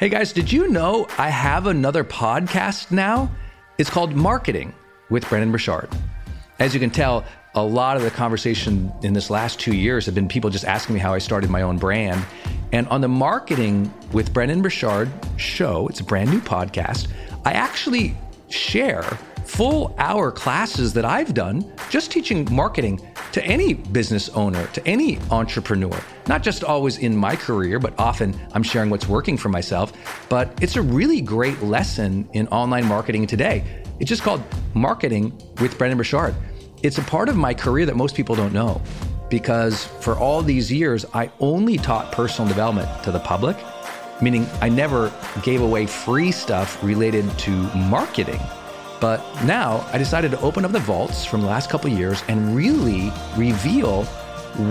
Hey guys, did you know I have another podcast now? It's called Marketing with Brendon Burchard. As you can tell, a lot of the conversation in this last two years have been people just asking me how I started my own brand. And on the Marketing with Brendon Burchard show, it's a brand new podcast, I actually share full hour classes that I've done just teaching marketing to any business owner, to any entrepreneur. Not just always in my career, but often I'm sharing what's working for myself. But it's a really great lesson in online marketing today. It's just called Marketing with Brendon Burchard. It's a part of my career that most people don't know because for all these years, I only taught personal development to the public, meaning I never gave away free stuff related to marketing. But now I decided to open up the vaults from the last couple years and really reveal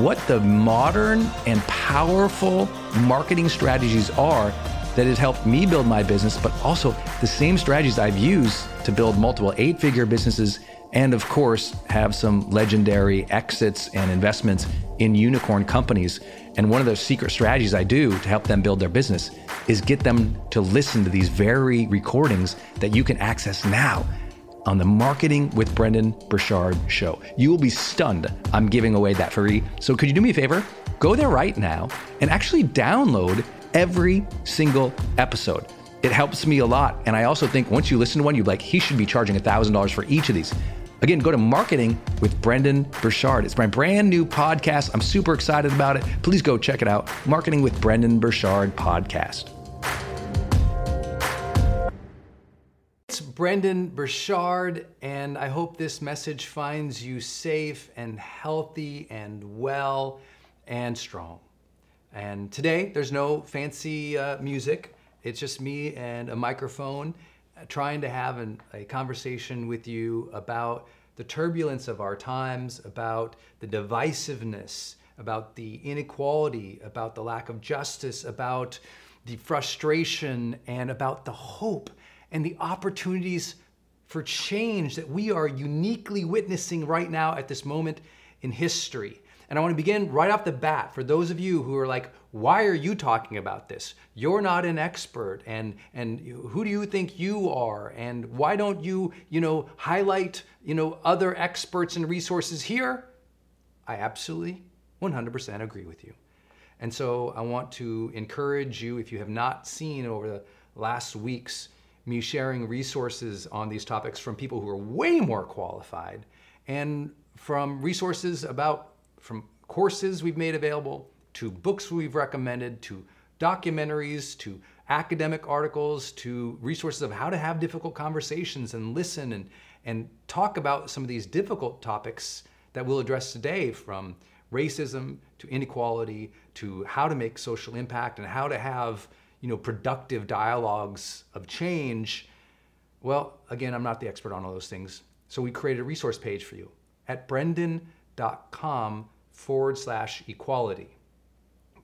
what the modern and powerful marketing strategies are that has helped me build my business, but also the same strategies I've used to build multiple eight figure businesses and, of course, have some legendary exits and investments in unicorn companies. And one of the secret strategies I do to help them build their business is get them to listen to these very recordings that you can access now on the Marketing with Brendon Burchard show. You will be stunned. I'm giving away that free. So could you do me a favor? Go there right now and actually download every single episode. It helps me a lot. And I also think once you listen to one, you're like, he should be charging $1,000 for each of these. Again, go to Marketing with Brendon Burchard. It's my brand new podcast. I'm super excited about it. Please go check it out. Marketing with Brendon Burchard podcast. It's Brendon Burchard, and I hope this message finds you safe and healthy and well and strong. And today, there's no fancy uh, music. It's just me and a microphone uh, trying to have an, a conversation with you about the turbulence of our times, about the divisiveness, about the inequality, about the lack of justice, about the frustration, and about the hope and the opportunities for change that we are uniquely witnessing right now at this moment in history. And I want to begin right off the bat for those of you who are like, why are you talking about this? You're not an expert and and who do you think you are? And why don't you, you know, highlight, you know, other experts and resources here? I absolutely 100% agree with you. And so I want to encourage you if you have not seen over the last weeks me sharing resources on these topics from people who are way more qualified and from resources about from courses we've made available to books we've recommended to documentaries to academic articles to resources of how to have difficult conversations and listen and and talk about some of these difficult topics that we'll address today from racism to inequality to how to make social impact and how to have you know, productive dialogues of change, well, again, I'm not the expert on all those things. So we created a resource page for you at brendon.com forward slash equality.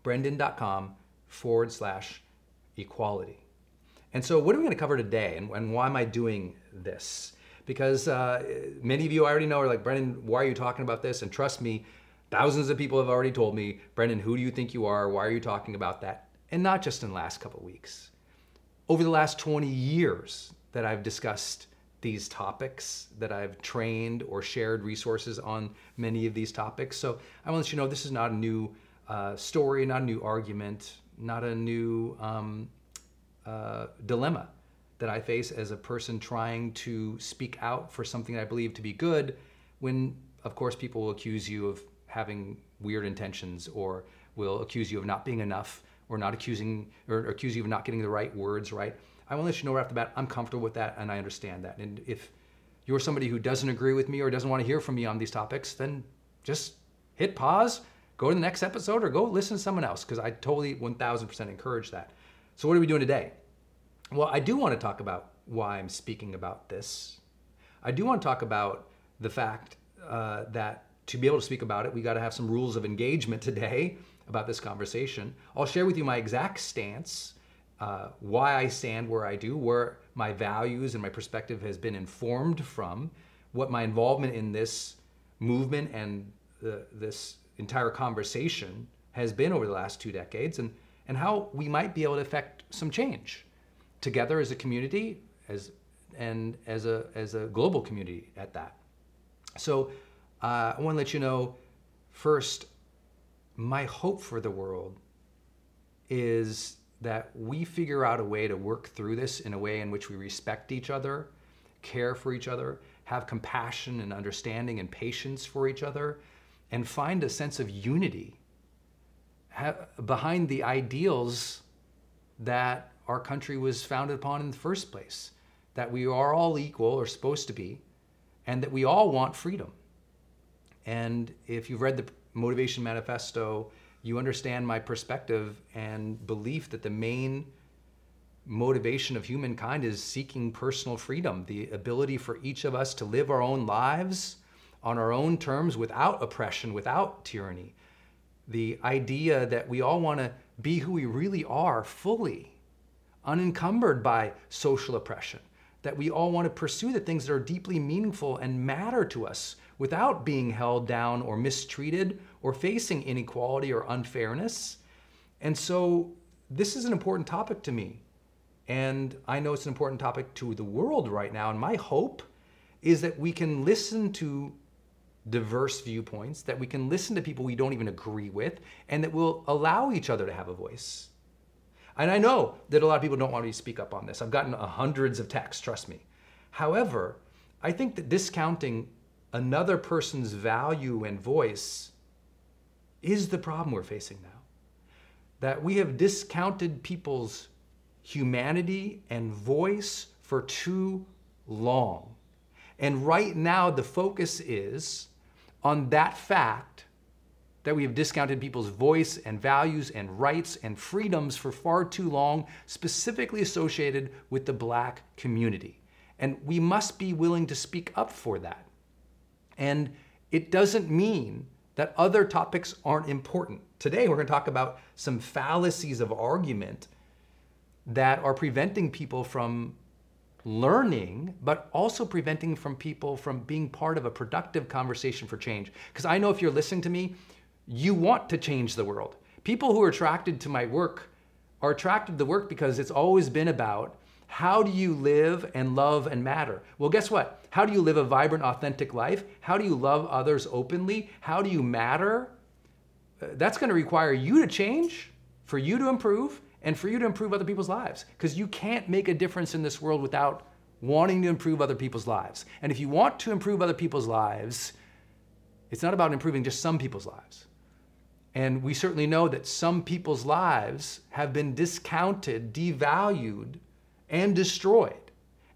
Brendon.com forward slash equality. And so, what are we going to cover today, and, and why am I doing this? Because uh, many of you already know are like, Brendon, why are you talking about this? And trust me, thousands of people have already told me, Brendon, who do you think you are? Why are you talking about that? And not just in the last couple weeks. Over the last 20 years that I've discussed these topics, that I've trained or shared resources on many of these topics. So I want to let you know this is not a new uh, story, not a new argument, not a new um, uh, dilemma that I face as a person trying to speak out for something I believe to be good when, of course, people will accuse you of having weird intentions or will accuse you of not being enough or not accusing or accuse you of not getting the right words right. I want to let you know right off the bat, I'm comfortable with that and I understand that. And if you're somebody who doesn't agree with me or doesn't want to hear from me on these topics, then just hit pause, go to the next episode, or go listen to someone else because I totally 1000% encourage that. So, what are we doing today? Well, I do want to talk about why I'm speaking about this. I do want to talk about the fact uh, that to be able to speak about it, we got to have some rules of engagement today about this conversation. I'll share with you my exact stance, uh, why I stand where I do, where my values and my perspective has been informed from, what my involvement in this movement and the, this entire conversation has been over the last two decades, and and how we might be able to affect some change together as a community as and as a as a global community at that. So uh, I want to let you know first, my hope for the world is that we figure out a way to work through this in a way in which we respect each other, care for each other, have compassion and understanding and patience for each other, and find a sense of unity behind the ideals that our country was founded upon in the first place that we are all equal or supposed to be, and that we all want freedom. And if you've read the Motivation Manifesto, you understand my perspective and belief that the main motivation of humankind is seeking personal freedom, the ability for each of us to live our own lives on our own terms without oppression, without tyranny. The idea that we all want to be who we really are fully, unencumbered by social oppression. That we all want to pursue the things that are deeply meaningful and matter to us without being held down or mistreated or facing inequality or unfairness. And so, this is an important topic to me. And I know it's an important topic to the world right now. And my hope is that we can listen to diverse viewpoints, that we can listen to people we don't even agree with, and that we'll allow each other to have a voice. And I know that a lot of people don't want me to speak up on this. I've gotten uh, hundreds of texts, trust me. However, I think that discounting another person's value and voice is the problem we're facing now. That we have discounted people's humanity and voice for too long. And right now, the focus is on that fact that we have discounted people's voice and values and rights and freedoms for far too long, specifically associated with the black community. And we must be willing to speak up for that. And it doesn't mean that other topics aren't important. Today, we're going to talk about some fallacies of argument that are preventing people from learning, but also preventing from people from being part of a productive conversation for change. Because I know if you're listening to me, you want to change the world. People who are attracted to my work are attracted to the work because it's always been about how do you live and love and matter? Well, guess what? How do you live a vibrant, authentic life? How do you love others openly? How do you matter? Uh, that's going to require you to change, for you to improve, and for you to improve other people's lives. Because you can't make a difference in this world without wanting to improve other people's lives. And if you want to improve other people's lives, it's not about improving just some people's lives. And we certainly know that some people's lives have been discounted, devalued, and destroyed.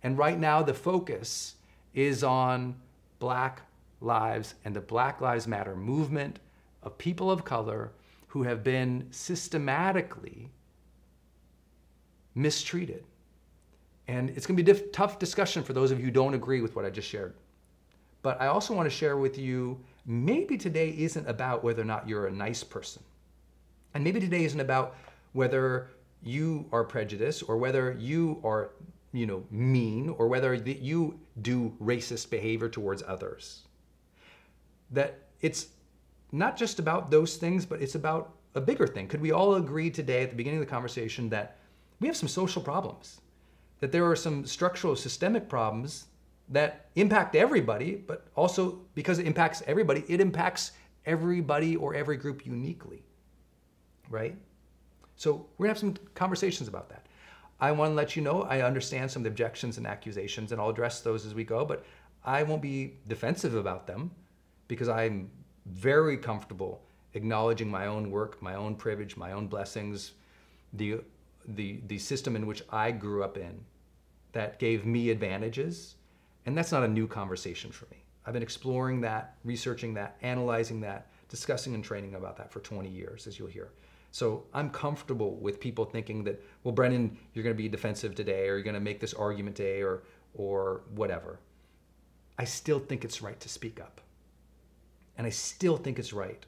And right now, the focus is on Black lives and the Black Lives Matter movement of people of color who have been systematically mistreated. And it's going to be a diff- tough discussion for those of you who don't agree with what I just shared. But I also want to share with you maybe today isn't about whether or not you're a nice person. And maybe today isn't about whether you are prejudiced or whether you are, you know, mean or whether you do racist behavior towards others. That it's not just about those things, but it's about a bigger thing. Could we all agree today at the beginning of the conversation that we have some social problems, that there are some structural systemic problems that impact everybody, but also because it impacts everybody, it impacts everybody or every group uniquely, right? So we're gonna have some conversations about that. I want to let you know I understand some of the objections and accusations, and I'll address those as we go, but I won't be defensive about them because I'm very comfortable acknowledging my own work, my own privilege, my own blessings, the the, the system in which I grew up in that gave me advantages. And that's not a new conversation for me. I've been exploring that, researching that, analyzing that, discussing and training about that for 20 years, as you'll hear. So I'm comfortable with people thinking that, well, Brendon, you're going to be defensive today, or you're going to make this argument today, or or whatever. I still think it's right to speak up, and I still think it's right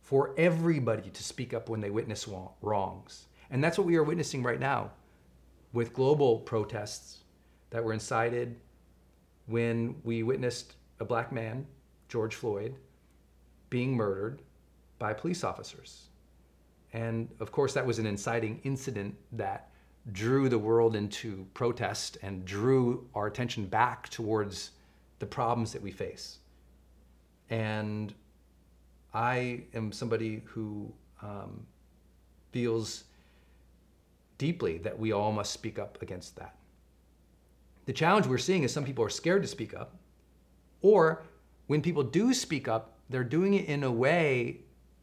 for everybody to speak up when they witness wrongs. And that's what we are witnessing right now with global protests that were incited when we witnessed a black man, George Floyd, being murdered by police officers. And of course, that was an inciting incident that drew the world into protest and drew our attention back towards the problems that we face. And I am somebody who um, feels deeply that we all must speak up against that. The challenge we're seeing is some people are scared to speak up, or when people do speak up, they're doing it in a way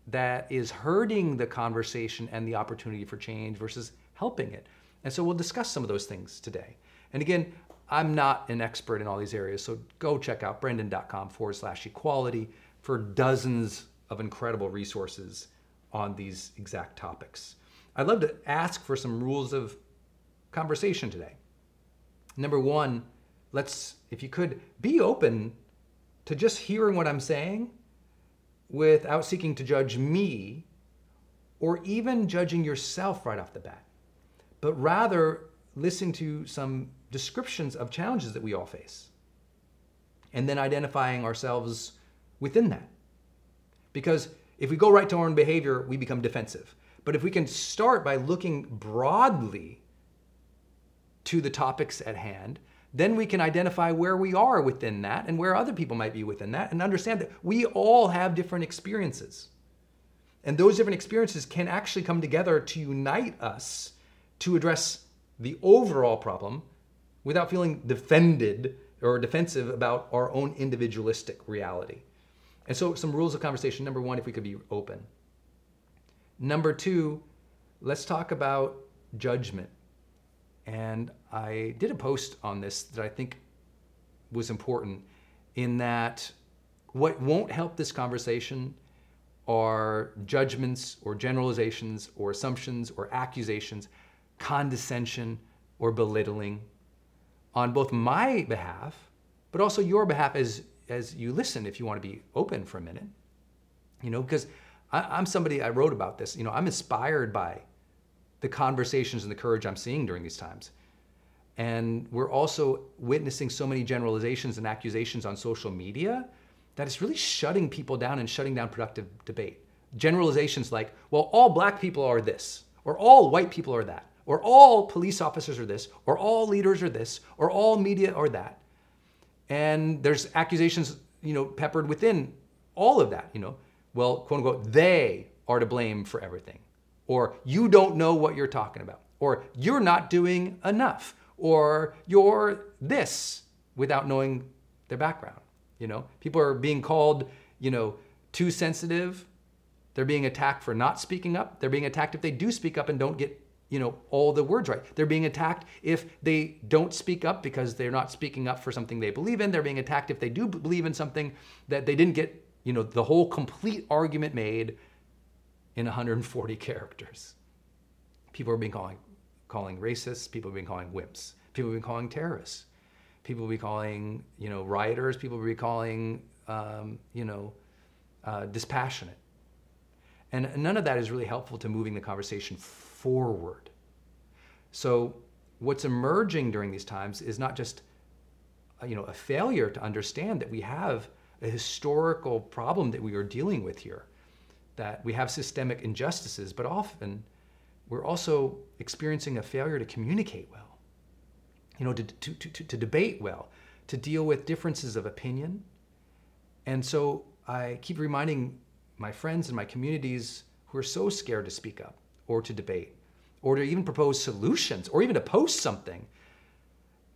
that is hurting the conversation and the opportunity for change versus helping it. And so we'll discuss some of those things today. And again, I'm not an expert in all these areas, so go check out brendon.com forward slash equality for dozens of incredible resources on these exact topics. I'd love to ask for some rules of conversation today. Number one, let's, if you could, be open to just hearing what I'm saying without seeking to judge me or even judging yourself right off the bat, but rather listen to some descriptions of challenges that we all face and then identifying ourselves within that. Because if we go right to our own behavior, we become defensive. But if we can start by looking broadly to the topics at hand, then we can identify where we are within that and where other people might be within that and understand that we all have different experiences. And those different experiences can actually come together to unite us to address the overall problem without feeling defended or defensive about our own individualistic reality. And so, some rules of conversation. Number one, if we could be open. Number two, let's talk about judgment. And I did a post on this that I think was important in that what won't help this conversation are judgments or generalizations or assumptions or accusations, condescension or belittling on both my behalf, but also your behalf as, as you listen if you want to be open for a minute. You know, because I, am somebody, I wrote about this, you know, I'm inspired by the conversations and the courage I'm seeing during these times. And we're also witnessing so many generalizations and accusations on social media that it's really shutting people down and shutting down productive debate. Generalizations like, well, all black people are this, or all white people are that, or all police officers are this, or all leaders are this, or all media are that. And there's accusations, you know, peppered within all of that, you know. Well, quote unquote, they are to blame for everything. Or you don't know what you're talking about. Or you're not doing enough. Or you're this without knowing their background. You know, people are being called, you know, too sensitive. They're being attacked for not speaking up. They're being attacked if they do speak up and don't get you know all the words right they're being attacked if they don't speak up because they're not speaking up for something they believe in they're being attacked if they do believe in something that they didn't get you know the whole complete argument made in 140 characters. People are being calling calling racists people are being calling wimps people are being calling terrorists people will be calling you know rioters people will be calling um, you know uh, dispassionate. And none of that is really helpful to moving the conversation forward. So what's emerging during these times is not just you know a failure to understand that we have a historical problem that we are dealing with here that we have systemic injustices but often we're also experiencing a failure to communicate well. You know to, to, to, to debate well to deal with differences of opinion. And so i keep reminding my friends and my communities who are so scared to speak up or to debate or to even propose solutions or even to post something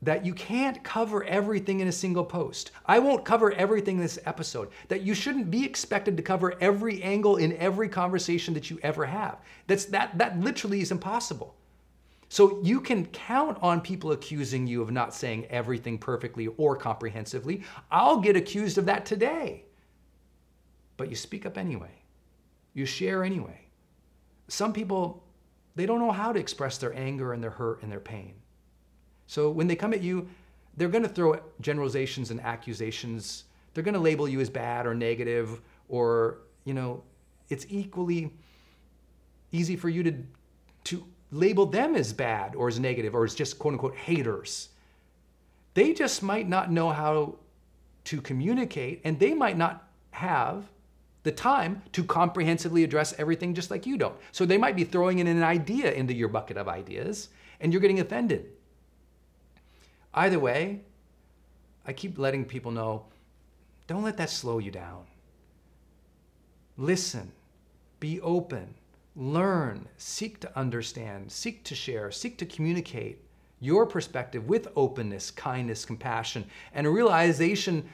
that you can't cover everything in a single post. I won't cover everything in this episode. That you shouldn't be expected to cover every angle in every conversation that you ever have. That's that that literally is impossible. So you can count on people accusing you of not saying everything perfectly or comprehensively. I'll get accused of that today. But you speak up anyway. You share anyway. Some people they don't know how to express their anger and their hurt and their pain. So when they come at you, they're going to throw generalizations and accusations. They're going to label you as bad or negative, or, you know, it's equally easy for you to, to label them as bad or as negative or as just quote unquote haters. They just might not know how to communicate and they might not have the time to comprehensively address everything just like you don't. So they might be throwing in an idea into your bucket of ideas and you're getting offended. Either way, I keep letting people know don't let that slow you down. Listen, be open, learn, seek to understand, seek to share, seek to communicate your perspective with openness, kindness, compassion, and a realization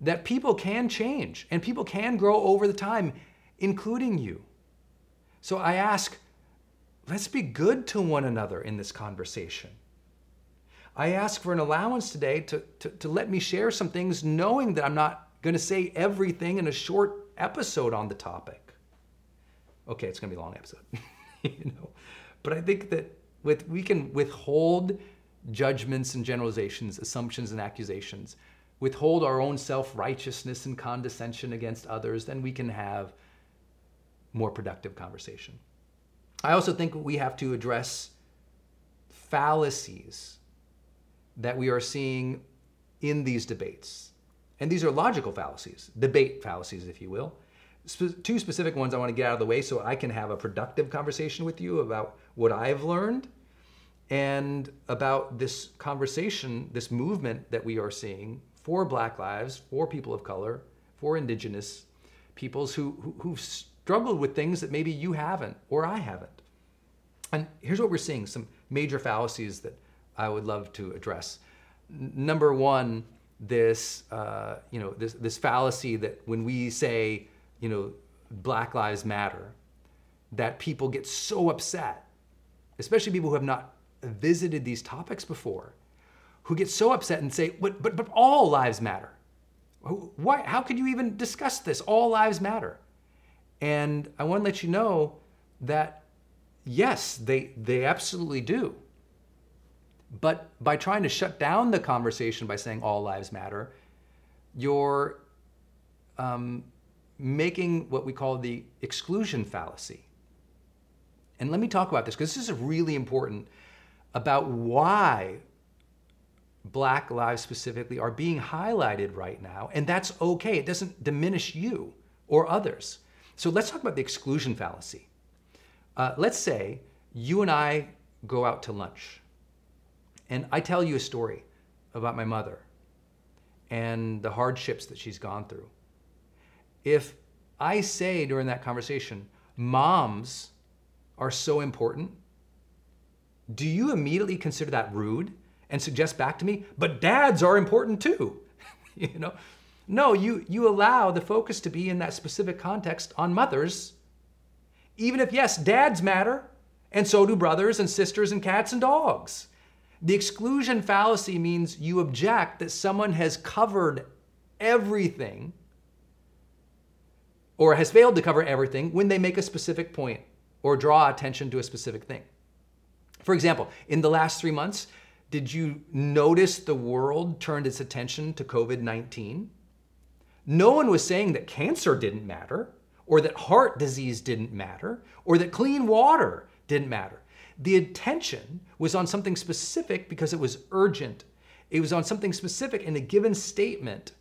that people can change and people can grow over the time, including you. So I ask, let's be good to one another in this conversation. I ask for an allowance today to, to, to let me share some things, knowing that I'm not going to say everything in a short episode on the topic. Okay, it's going to be a long episode, you know. But I think that with we can withhold judgments and generalizations, assumptions and accusations withhold our own self righteousness and condescension against others, then we can have more productive conversation. I also think we have to address fallacies that we are seeing in these debates. And these are logical fallacies, debate fallacies, if you will. Two specific ones I want to get out of the way so I can have a productive conversation with you about what I've learned and about this conversation, this movement that we are seeing for Black lives, for people of color, for Indigenous peoples who, who, who've struggled with things that maybe you haven't or I haven't. And here's what we're seeing some major fallacies that I would love to address. Number one, this, uh, you know, this, this fallacy that when we say, you know, Black Lives Matter, that people get so upset, especially people who have not visited these topics before, who get so upset and say, but, but, but all lives matter. Why, how could you even discuss this? All lives matter. And I want to let you know that yes, they, they absolutely do. But by trying to shut down the conversation by saying all lives matter, you're um, making what we call the exclusion fallacy. And let me talk about this because this is really important about why Black lives specifically are being highlighted right now, and that's okay. It doesn't diminish you or others. So let's talk about the exclusion fallacy. Uh, let's say you and I go out to lunch, and I tell you a story about my mother and the hardships that she's gone through. If I say during that conversation, moms are so important, do you immediately consider that rude? and suggest back to me, but dads are important too. you know? No, you, you allow the focus to be in that specific context on mothers, even if, yes, dads matter, and so do brothers and sisters and cats and dogs. The exclusion fallacy means you object that someone has covered everything or has failed to cover everything when they make a specific point or draw attention to a specific thing. For example, in the last three months, did you notice the world turned its attention to COVID 19? No one was saying that cancer didn't matter, or that heart disease didn't matter, or that clean water didn't matter. The attention was on something specific because it was urgent. It was on something specific in a given statement.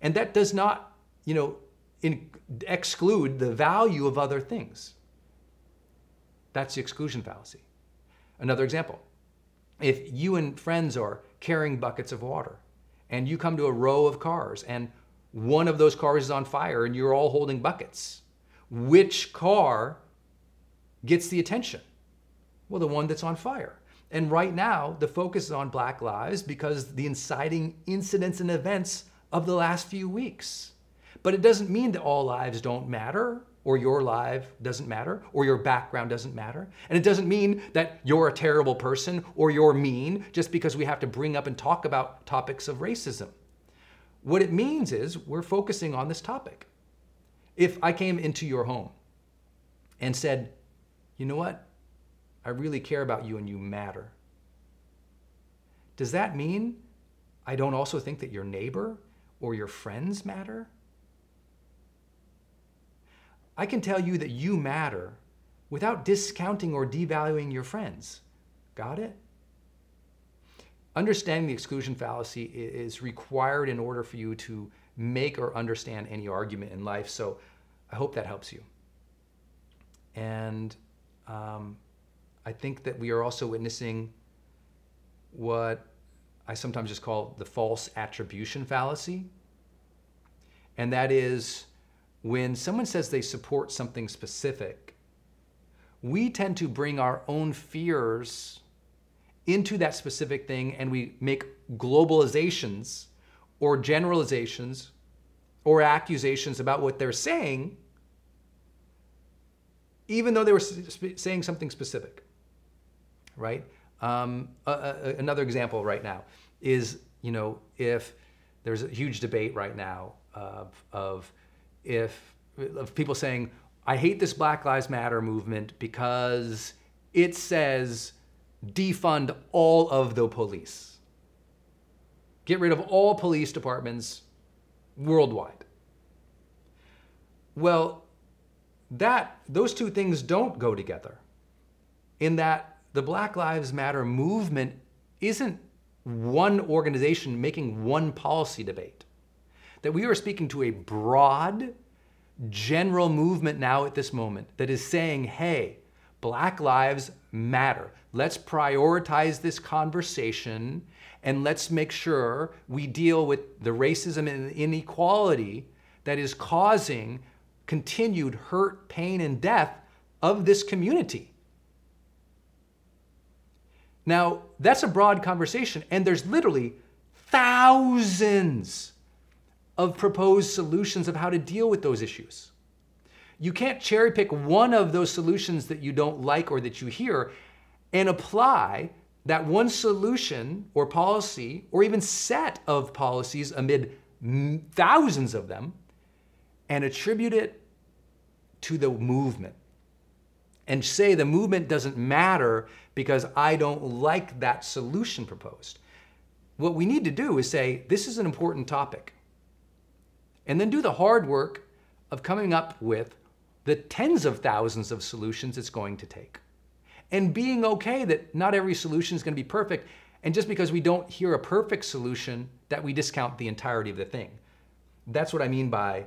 And that does not, you know, in, exclude the value of other things. That's the exclusion fallacy. Another example if you and friends are carrying buckets of water and you come to a row of cars and one of those cars is on fire and you're all holding buckets, which car gets the attention? Well, the one that's on fire. And right now, the focus is on Black Lives because the inciting incidents and events of the last few weeks. But it doesn't mean that all lives don't matter or your life doesn't matter, or your background doesn't matter. And it doesn't mean that you're a terrible person or you're mean just because we have to bring up and talk about topics of racism. What it means is we're focusing on this topic. If I came into your home and said, you know what? I really care about you and you matter. Does that mean I don't also think that your neighbor or your friends matter? I can tell you that you matter without discounting or devaluing your friends. Got it? Understanding the exclusion fallacy is required in order for you to make or understand any argument in life. So I hope that helps you. And um, I think that we are also witnessing what I sometimes just call the false attribution fallacy. And that is when someone says they support something specific, we tend to bring our own fears into that specific thing and we make globalizations or generalizations or accusations about what they're saying, even though they were saying something specific, right? Um, another example right now is, you know, if there's a huge debate right now of, of if of people saying, I hate this Black Lives Matter movement because it says defund all of the police. Get rid of all police departments worldwide. Well, that those two things don't go together. In that the Black Lives Matter movement isn't one organization making one policy debate. That we are speaking to a broad, general movement now at this moment that is saying, hey, Black lives matter. Let's prioritize this conversation and let's make sure we deal with the racism and inequality that is causing continued hurt, pain, and death of this community. Now, that's a broad conversation, and there's literally thousands of proposed solutions of how to deal with those issues. You can't cherry pick one of those solutions that you don't like or that you hear and apply that one solution or policy or even set of policies amid thousands of them and attribute it to the movement and say the movement doesn't matter because I don't like that solution proposed. What we need to do is say, this is an important topic. And then do the hard work of coming up with the tens of thousands of solutions it's going to take. And being okay that not every solution is going to be perfect. And just because we don't hear a perfect solution, that we discount the entirety of the thing. That's what I mean by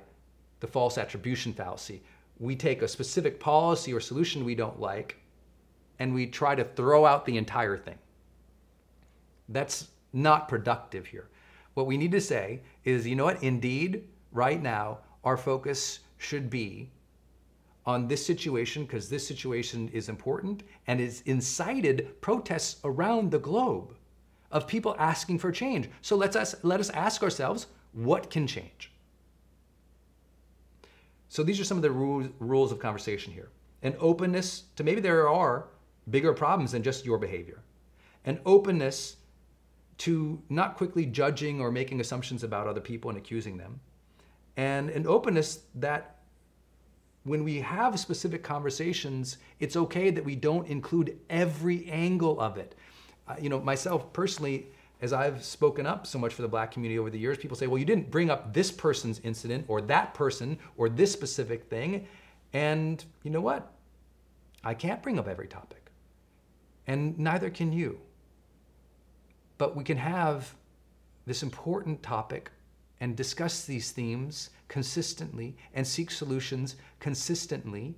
the false attribution fallacy. We take a specific policy or solution we don't like and we try to throw out the entire thing. That's not productive here. What we need to say is, you know what? Indeed, right now, our focus should be on this situation because this situation is important and it's incited protests around the globe of people asking for change. So let's let us ask ourselves what can change? So these are some of the rules, rules of conversation here. An openness to maybe there are bigger problems than just your behavior. An openness to not quickly judging or making assumptions about other people and accusing them. And an openness that when we have specific conversations, it's okay that we don't include every angle of it. Uh, you know, myself personally, as I've spoken up so much for the black community over the years, people say, well, you didn't bring up this person's incident or that person or this specific thing. And you know what? I can't bring up every topic and neither can you. But we can have this important topic and discuss these themes consistently and seek solutions consistently,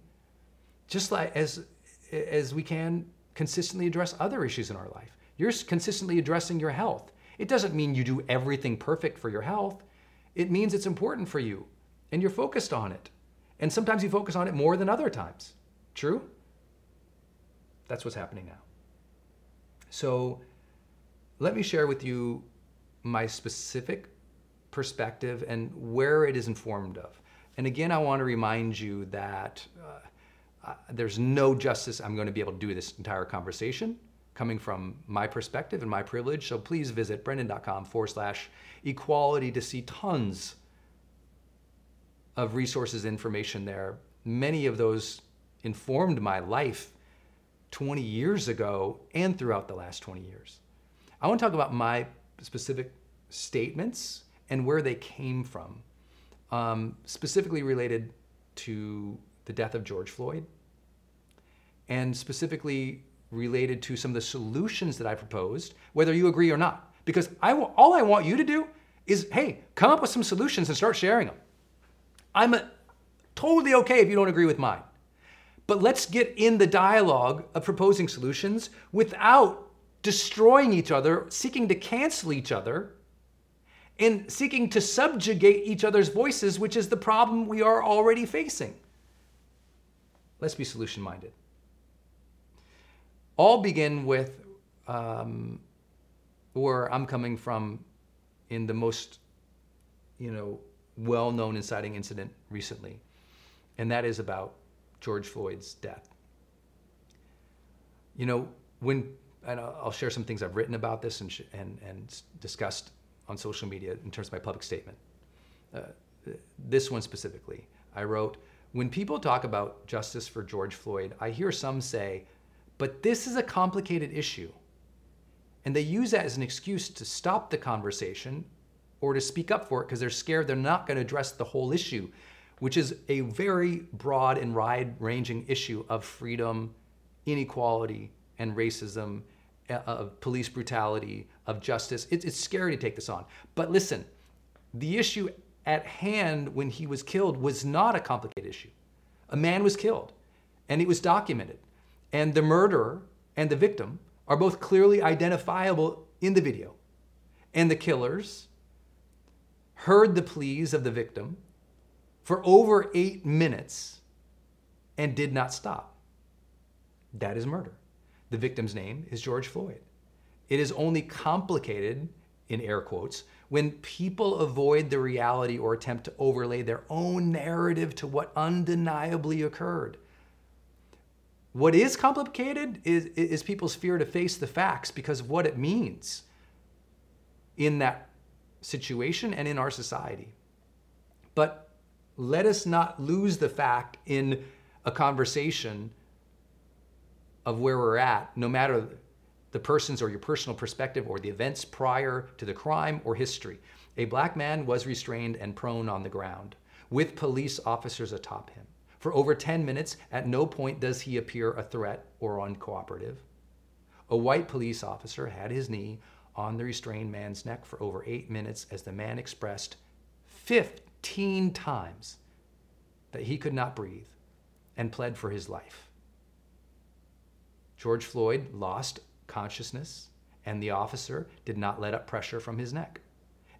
just like as, as we can consistently address other issues in our life. You're consistently addressing your health. It doesn't mean you do everything perfect for your health. It means it's important for you and you're focused on it. And sometimes you focus on it more than other times. True? That's what's happening now. So let me share with you my specific perspective and where it is informed of. And again, I want to remind you that uh, uh, there's no justice I'm going to be able to do this entire conversation coming from my perspective and my privilege. So please visit brendon.com forward slash equality to see tons of resources, information there. Many of those informed my life 20 years ago and throughout the last 20 years. I want to talk about my specific statements and where they came from, um, specifically related to the death of George Floyd, and specifically related to some of the solutions that I proposed, whether you agree or not. Because I, all I want you to do is, hey, come up with some solutions and start sharing them. I'm a, Totally okay if you don't agree with mine. But let's get in the dialogue of proposing solutions without destroying each other, seeking to cancel each other, and seeking to subjugate each other's voices, which is the problem we are already facing. Let's be solution minded. All begin with um, where I'm coming from in the most, you know, well-known inciting incident recently, and that is about George Floyd's death. You know, when and I'll share some things I've written about this and and and discussed on social media in terms of my public statement. Uh, this one specifically, I wrote, when people talk about justice for George Floyd, I hear some say, but this is a complicated issue. And they use that as an excuse to stop the conversation or to speak up for it because they're scared they're not going to address the whole issue, which is a very broad and wide ranging issue of freedom, inequality, and racism, uh, of police brutality, of justice. It's, it's scary to take this on. But listen, the issue at hand when he was killed was not a complicated issue. A man was killed, and it was documented. And the murderer and the victim are both clearly identifiable in the video. And the killers heard the pleas of the victim for over eight minutes and did not stop. That is murder. The victim's name is George Floyd. It is only complicated, in air quotes, when people avoid the reality or attempt to overlay their own narrative to what undeniably occurred. What is complicated is, is people's fear to face the facts because of what it means in that situation and in our society. But let us not lose the fact in a conversation of where we're at, no matter the person's or your personal perspective or the events prior to the crime or history. A black man was restrained and prone on the ground with police officers atop him. For over 10 minutes, at no point does he appear a threat or uncooperative. A white police officer had his knee on the restrained man's neck for over eight minutes as the man expressed 15 times that he could not breathe and pled for his life. George Floyd lost consciousness, and the officer did not let up pressure from his neck.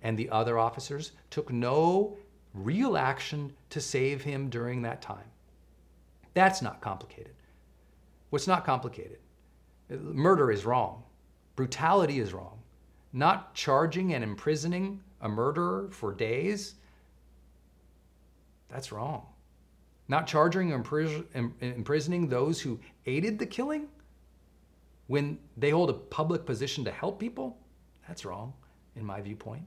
And the other officers took no real action to save him during that time. That's not complicated. What's not complicated? Murder is wrong. Brutality is wrong. Not charging and imprisoning a murderer for days, that's wrong. Not charging or imprisoning those who aided the killing, when they hold a public position to help people, that's wrong in my viewpoint.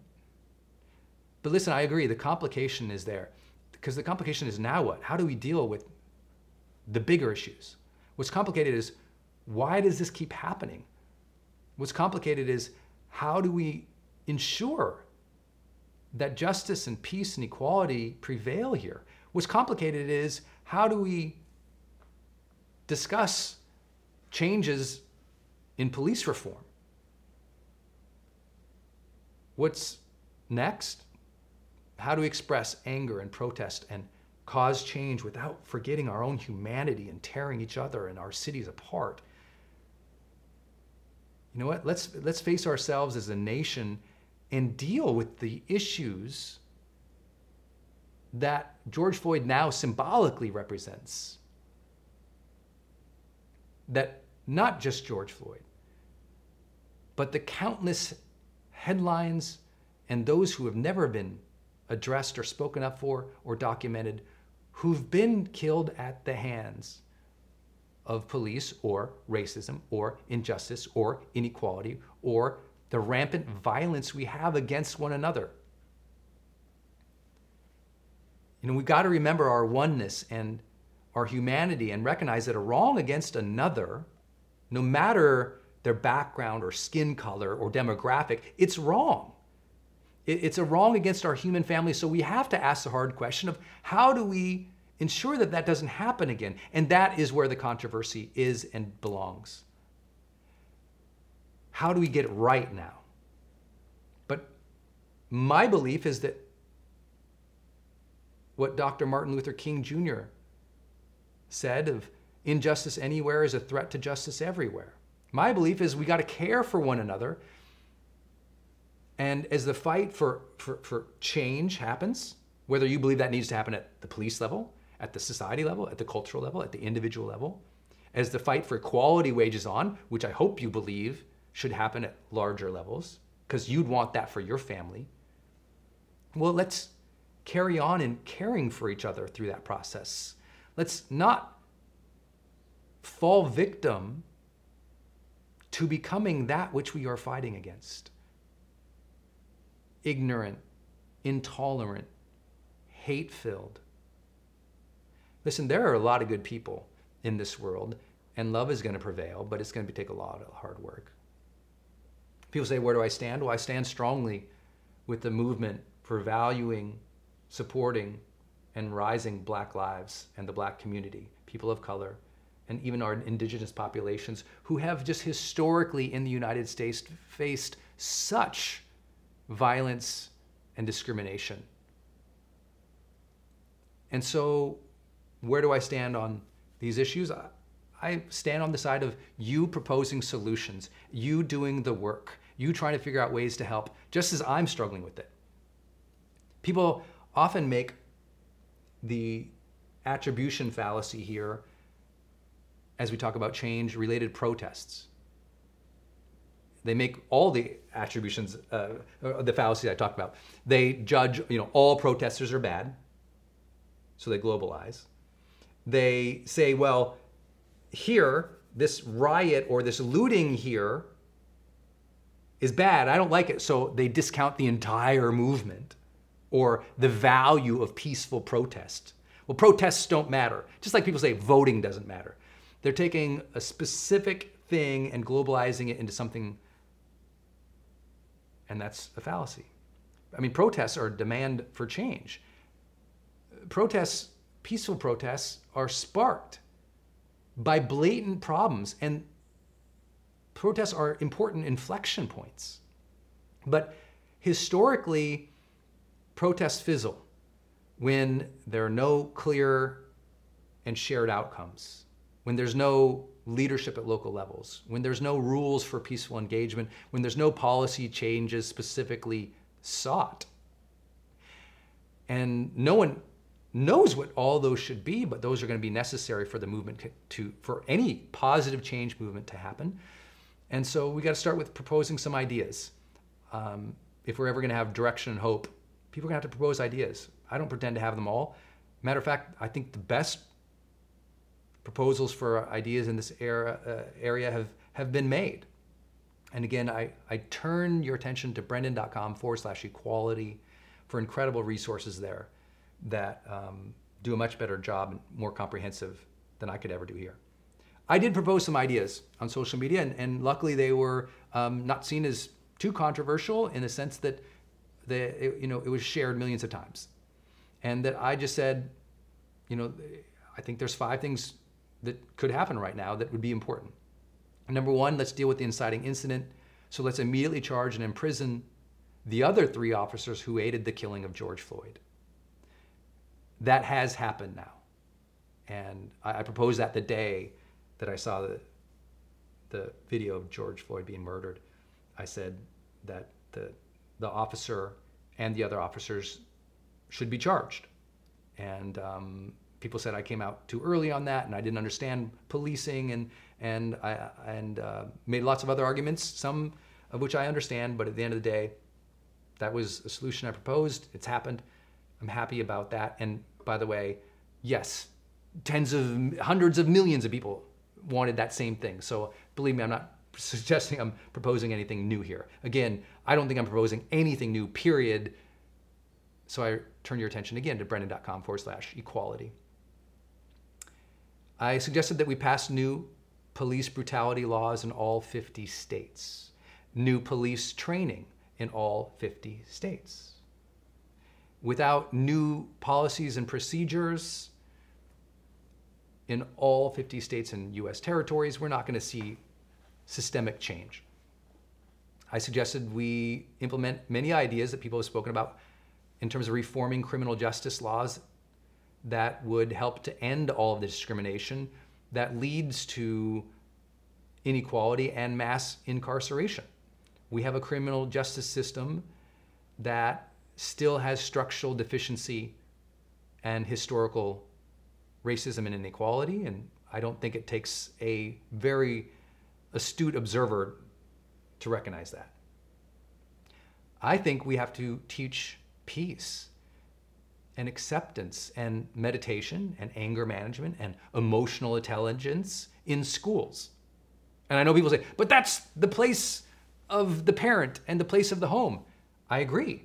But listen, I agree, the complication is there. Because the complication is now what? How do we deal with the bigger issues? What's complicated is why does this keep happening? What's complicated is how do we ensure that justice and peace and equality prevail here? What's complicated is how do we discuss changes in police reform. What's next? How to express anger and protest and cause change without forgetting our own humanity and tearing each other and our cities apart. You know what? Let's, let's face ourselves as a nation and deal with the issues that George Floyd now symbolically represents. That not just George Floyd, but the countless headlines and those who have never been addressed or spoken up for or documented who've been killed at the hands of police or racism or injustice or inequality or the rampant violence we have against one another. You know, we've got to remember our oneness and our humanity and recognize that a wrong against another, no matter their background or skin color or demographic, it's wrong. It's a wrong against our human family. So we have to ask the hard question of how do we ensure that that doesn't happen again? And that is where the controversy is and belongs. How do we get it right now? But my belief is that what Dr. Martin Luther King Jr. said of injustice anywhere is a threat to justice everywhere. My belief is we got to care for one another. And as the fight for, for, for change happens, whether you believe that needs to happen at the police level, at the society level, at the cultural level, at the individual level, as the fight for equality wages on, which I hope you believe should happen at larger levels, because you'd want that for your family. Well, let's carry on in caring for each other through that process. Let's not fall victim to becoming that which we are fighting against ignorant, intolerant, hate filled. Listen, there are a lot of good people in this world, and love is going to prevail, but it's going to take a lot of hard work. People say, Where do I stand? Well, I stand strongly with the movement for valuing, supporting, and rising black lives and the black community, people of color, and even our indigenous populations who have just historically in the United States faced such violence and discrimination. And so, where do I stand on these issues? I stand on the side of you proposing solutions, you doing the work, you trying to figure out ways to help, just as I'm struggling with it. People often make the attribution fallacy here as we talk about change related protests. They make all the attributions, uh, the fallacies I talked about. They judge, you know, all protesters are bad, so they globalize. They say, well, here, this riot or this looting here is bad. I don't like it. So they discount the entire movement or the value of peaceful protest. Well, protests don't matter. Just like people say voting doesn't matter. They're taking a specific thing and globalizing it into something, and that's a fallacy. I mean, protests are a demand for change. Protests, peaceful protests, are sparked by blatant problems, and protests are important inflection points. But historically, protests fizzle when there are no clear and shared outcomes when there's no leadership at local levels, when there's no rules for peaceful engagement, when there's no policy changes specifically sought. And no one knows what all those should be, but those are going to be necessary for the movement to, for any positive change movement to happen. And so we got to start with proposing some ideas. Um, if we're ever going to have direction and hope, people are going to have to propose ideas. I don't pretend to have them all. Matter of fact, I think the best proposals for ideas in this era, uh, area have, have been made. And again, I, I turn your attention to brendon.com forward slash equality for incredible resources there that um, do a much better job and more comprehensive than I could ever do here. I did propose some ideas on social media, and, and luckily they were um, not seen as too controversial in the sense that the, it, you know, it was shared millions of times. And that I just said, you know, I think there's five things that could happen right now that would be important. Number one, let's deal with the inciting incident. So let's immediately charge and imprison the other three officers who aided the killing of George Floyd. That has happened now. And I, I proposed that the day that I saw the, the video of George Floyd being murdered. I said that the, the officer and the other officers should be charged. And um, people said I came out too early on that and I didn't understand policing and and I and uh, made lots of other arguments, some of which I understand, but at the end of the day, that was a solution I proposed. It's happened. I'm happy about that. And by the way, yes, tens of hundreds of millions of people wanted that same thing. So believe me, I'm not suggesting I'm proposing anything new here. Again, I don't think I'm proposing anything new, period. So I turn your attention again to brendon.com forward slash equality. I suggested that we pass new police brutality laws in all 50 states, new police training in all 50 states. Without new policies and procedures in all 50 states and US territories, we're not going to see systemic change. I suggested we implement many ideas that people have spoken about in terms of reforming criminal justice laws that would help to end all of the discrimination that leads to inequality and mass incarceration. We have a criminal justice system that still has structural deficiency and historical racism and inequality. And I don't think it takes a very astute observer to recognize that. I think we have to teach peace and acceptance and meditation and anger management and emotional intelligence in schools. And I know people say, but that's the place of the parent and the place of the home. I agree.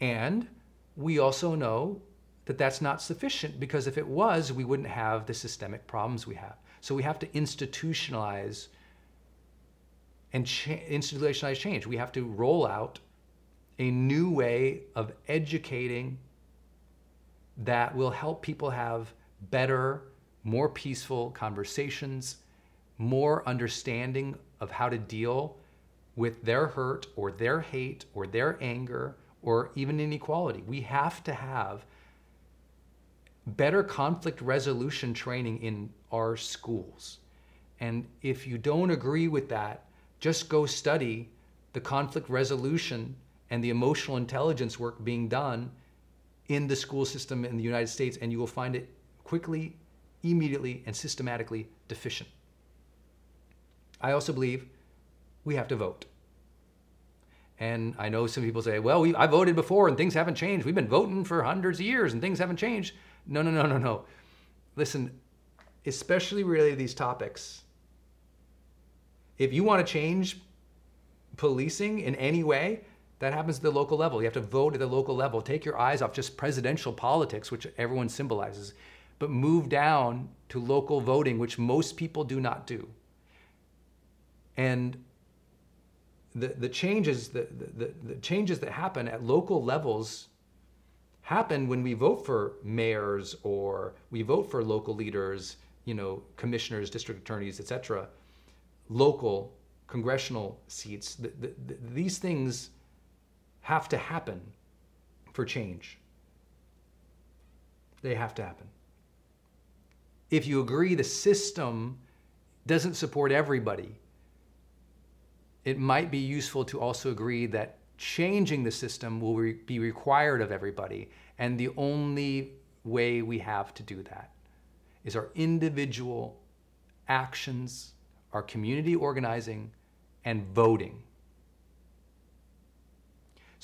And we also know that that's not sufficient because if it was, we wouldn't have the systemic problems we have. So we have to institutionalize and cha- institutionalize change. We have to roll out a new way of educating that will help people have better, more peaceful conversations, more understanding of how to deal with their hurt or their hate or their anger or even inequality. We have to have better conflict resolution training in our schools. And if you don't agree with that, just go study the conflict resolution and the emotional intelligence work being done in the school system in the United States, and you will find it quickly, immediately, and systematically deficient. I also believe we have to vote. And I know some people say, well, we, I voted before and things haven't changed. We've been voting for hundreds of years and things haven't changed. No, no, no, no, no. Listen, especially related to these topics, if you want to change policing in any way, that happens at the local level. You have to vote at the local level. Take your eyes off just presidential politics, which everyone symbolizes, but move down to local voting, which most people do not do. And the, the changes the, the, the changes that happen at local levels happen when we vote for mayors or we vote for local leaders, you know, commissioners, district attorneys, etc. Local congressional seats. The, the, these things have to happen for change. They have to happen. If you agree the system doesn't support everybody, it might be useful to also agree that changing the system will re- be required of everybody. And the only way we have to do that is our individual actions, our community organizing, and voting.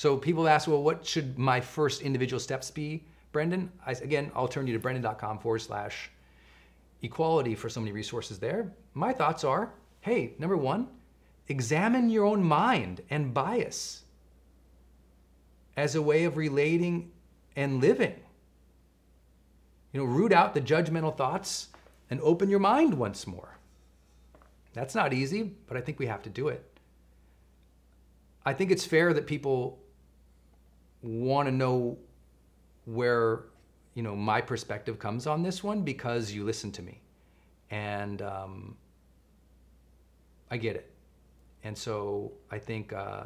So people ask, well, what should my first individual steps be, Brendon? I, again, I'll turn you to brendon.com forward slash equality for so many resources there. My thoughts are hey, number one, examine your own mind and bias as a way of relating and living. You know, root out the judgmental thoughts and open your mind once more. That's not easy, but I think we have to do it. I think it's fair that people want to know where you know my perspective comes on this one because you listen to me, and um, I get it. And so I think uh,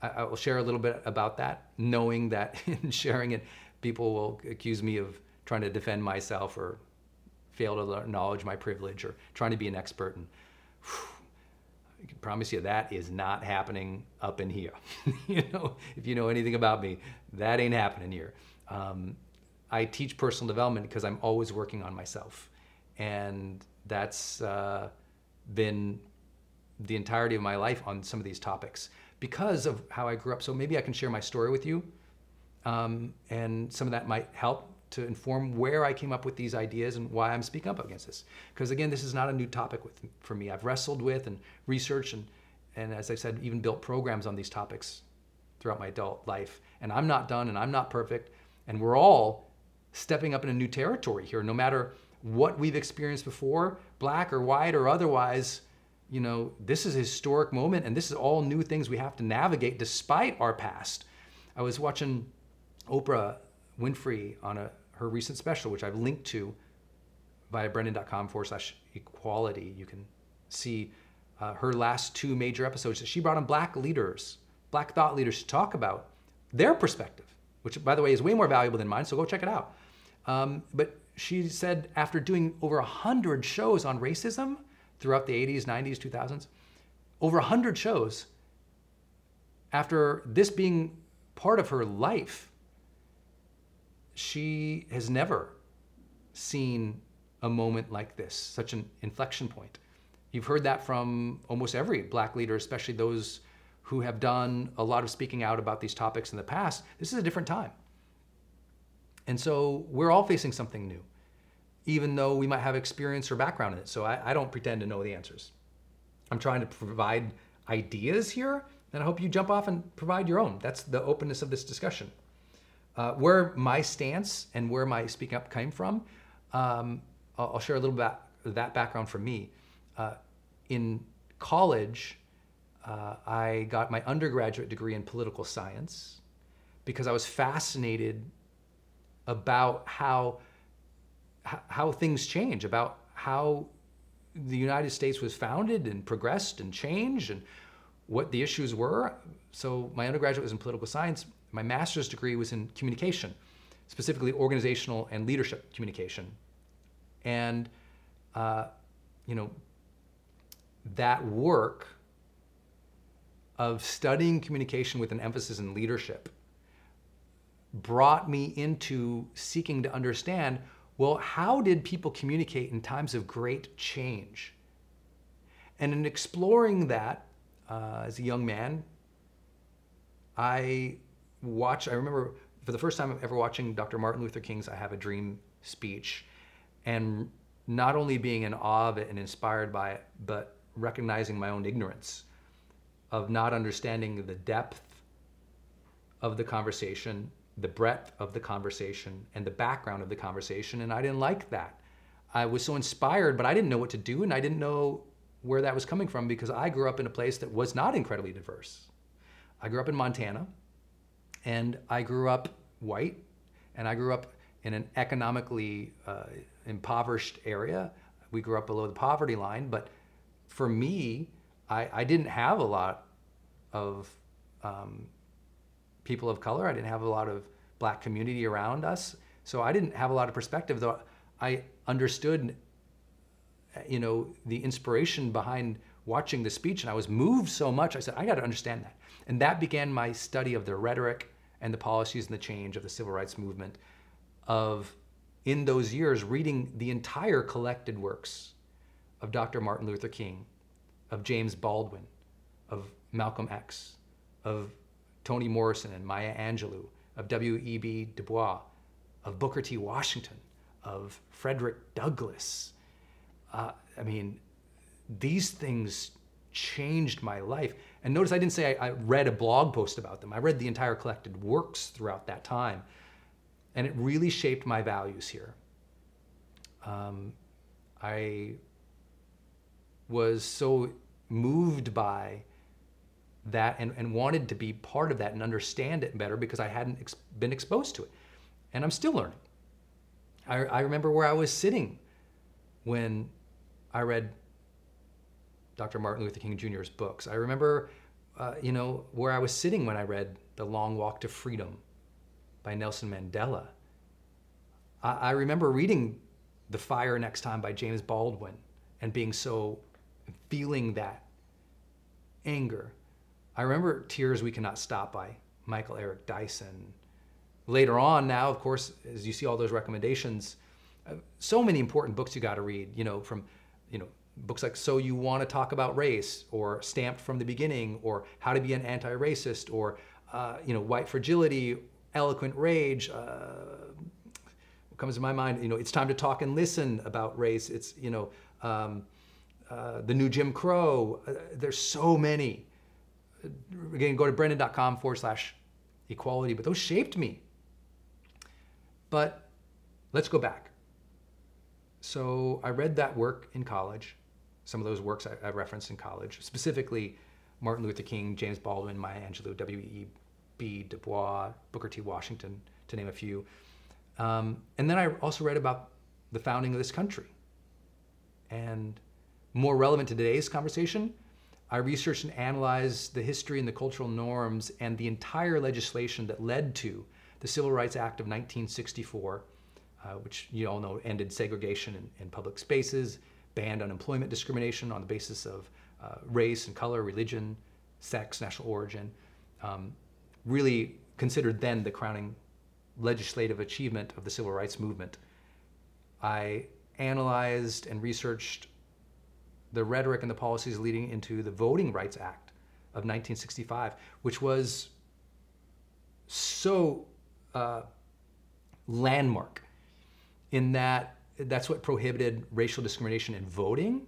I, I, will share a little bit about that, knowing that in sharing it, people will accuse me of trying to defend myself or fail to acknowledge my privilege or trying to be an expert. And whew, Can promise you that is not happening up in here. you know, if you know anything about me, that ain't happening here. Um, I teach personal development because I'm always working on myself, and that's uh, been the entirety of my life on some of these topics because of how I grew up. So maybe I can share my story with you, um, and some of that might help to inform where I came up with these ideas and why I'm speaking up against this. Because again, this is not a new topic with, for me. I've wrestled with and researched and, and as I said, even built programs on these topics throughout my adult life. And I'm not done and I'm not perfect. And we're all stepping up in a new territory here, no matter what we've experienced before, black or white or otherwise. You know, this is a historic moment and this is all new things we have to navigate despite our past. I was watching Oprah Winfrey on a, her recent special, which I've linked to via brendon.com forward slash equality. You can see uh, her last two major episodes that she brought on black leaders, black thought leaders to talk about their perspective, which, by the way, is way more valuable than mine. So go check it out. Um, but she said after doing over 100 shows on racism throughout the 80s, 90s, 2000s, over 100 shows, after this being part of her life, she has never seen a moment like this, such an inflection point. You've heard that from almost every black leader, especially those who have done a lot of speaking out about these topics in the past. This is a different time. And so we're all facing something new, even though we might have experience or background in it. So I, I don't pretend to know the answers. I'm trying to provide ideas here, and I hope you jump off and provide your own. That's the openness of this discussion. Uh, where my stance and where my speaking up came from, um, I'll, I'll, share a little bit that background for me. Uh, in college, uh, I got my undergraduate degree in political science because I was fascinated about how how things change, about how the United States was founded and progressed and changed and what the issues were. So my undergraduate was in political science. My master's degree was in communication, specifically organizational and leadership communication. And uh, you know that work of studying communication with an emphasis in leadership brought me into seeking to understand well, how did people communicate in times of great change? And in exploring that uh, as a young man, I watched, I remember for the first time ever watching Dr. Martin Luther King's I Have a Dream speech, and not only being in awe of it and inspired by it, but recognizing my own ignorance of not understanding the depth of the conversation, the breadth of the conversation, and the background of the conversation. And I didn't like that. I was so inspired, but I didn't know what to do, and I didn't know where that was coming from because I grew up in a place that was not incredibly diverse. I grew up in Montana, and I grew up white, and I grew up in an economically uh, impoverished area. We grew up below the poverty line, but for me, I, I didn't have a lot of um, people of color. I didn't have a lot of black community around us. So I didn't have a lot of perspective, though I understood, you know, the inspiration behind watching the speech, and I was moved so much. I said, I got to understand that, and that began my study of the rhetoric and the policies and the change of the civil rights movement. Of in those years, reading the entire collected works of Dr. Martin Luther King, of James Baldwin, of Malcolm X, of Toni Morrison and Maya Angelou, of W.E.B. Du Bois, of Booker T. Washington, of Frederick Douglass. Uh, I mean, these things changed my life. And notice I didn't say I, I, read a blog post about them. I read the entire collected works throughout that time. And it really shaped my values here. Um, I was so moved by that and, and wanted to be part of that and understand it better because I hadn't ex- been exposed to it. And I'm still learning. I, I remember where I was sitting when I read Dr. Martin Luther King Jr.'s books. I remember, uh, you know, where I was sitting when I read The Long Walk to Freedom by Nelson Mandela. I, I remember reading The Fire Next Time by James Baldwin and being so, feeling that anger. I remember Tears We Cannot Stop by Michael Eric Dyson. Later on, now, of course, as you see all those recommendations, uh, so many important books you got to read, you know, from, you know, books like So You Want to Talk About Race or Stamped from the Beginning or How to Be an Anti-Racist or, uh, you know, White Fragility, Eloquent Rage. Uh, what comes to my mind, you know, It's Time to Talk and Listen about race. It's, you know, um, uh, The New Jim Crow. Uh, there's so many. Again, go to brendon.com forward slash equality, but those shaped me. But let's go back. So I read that work in college some of those works I, I referenced in college, specifically Martin Luther King, James Baldwin, Maya Angelou, W.E.B. Du Bois, Booker T. Washington, to name a few. Um, and then I also read about the founding of this country. And more relevant to today's conversation, I researched and analyzed the history and the cultural norms and the entire legislation that led to the Civil Rights Act of 1964, uh, which you all know ended segregation in, in, public spaces, banned unemployment discrimination on the basis of uh, race and color, religion, sex, national origin. Um, really considered then the crowning legislative achievement of the civil rights movement. I analyzed and researched the rhetoric and the policies leading into the Voting Rights Act of 1965, which was so uh, landmark in that that's what prohibited racial discrimination in voting.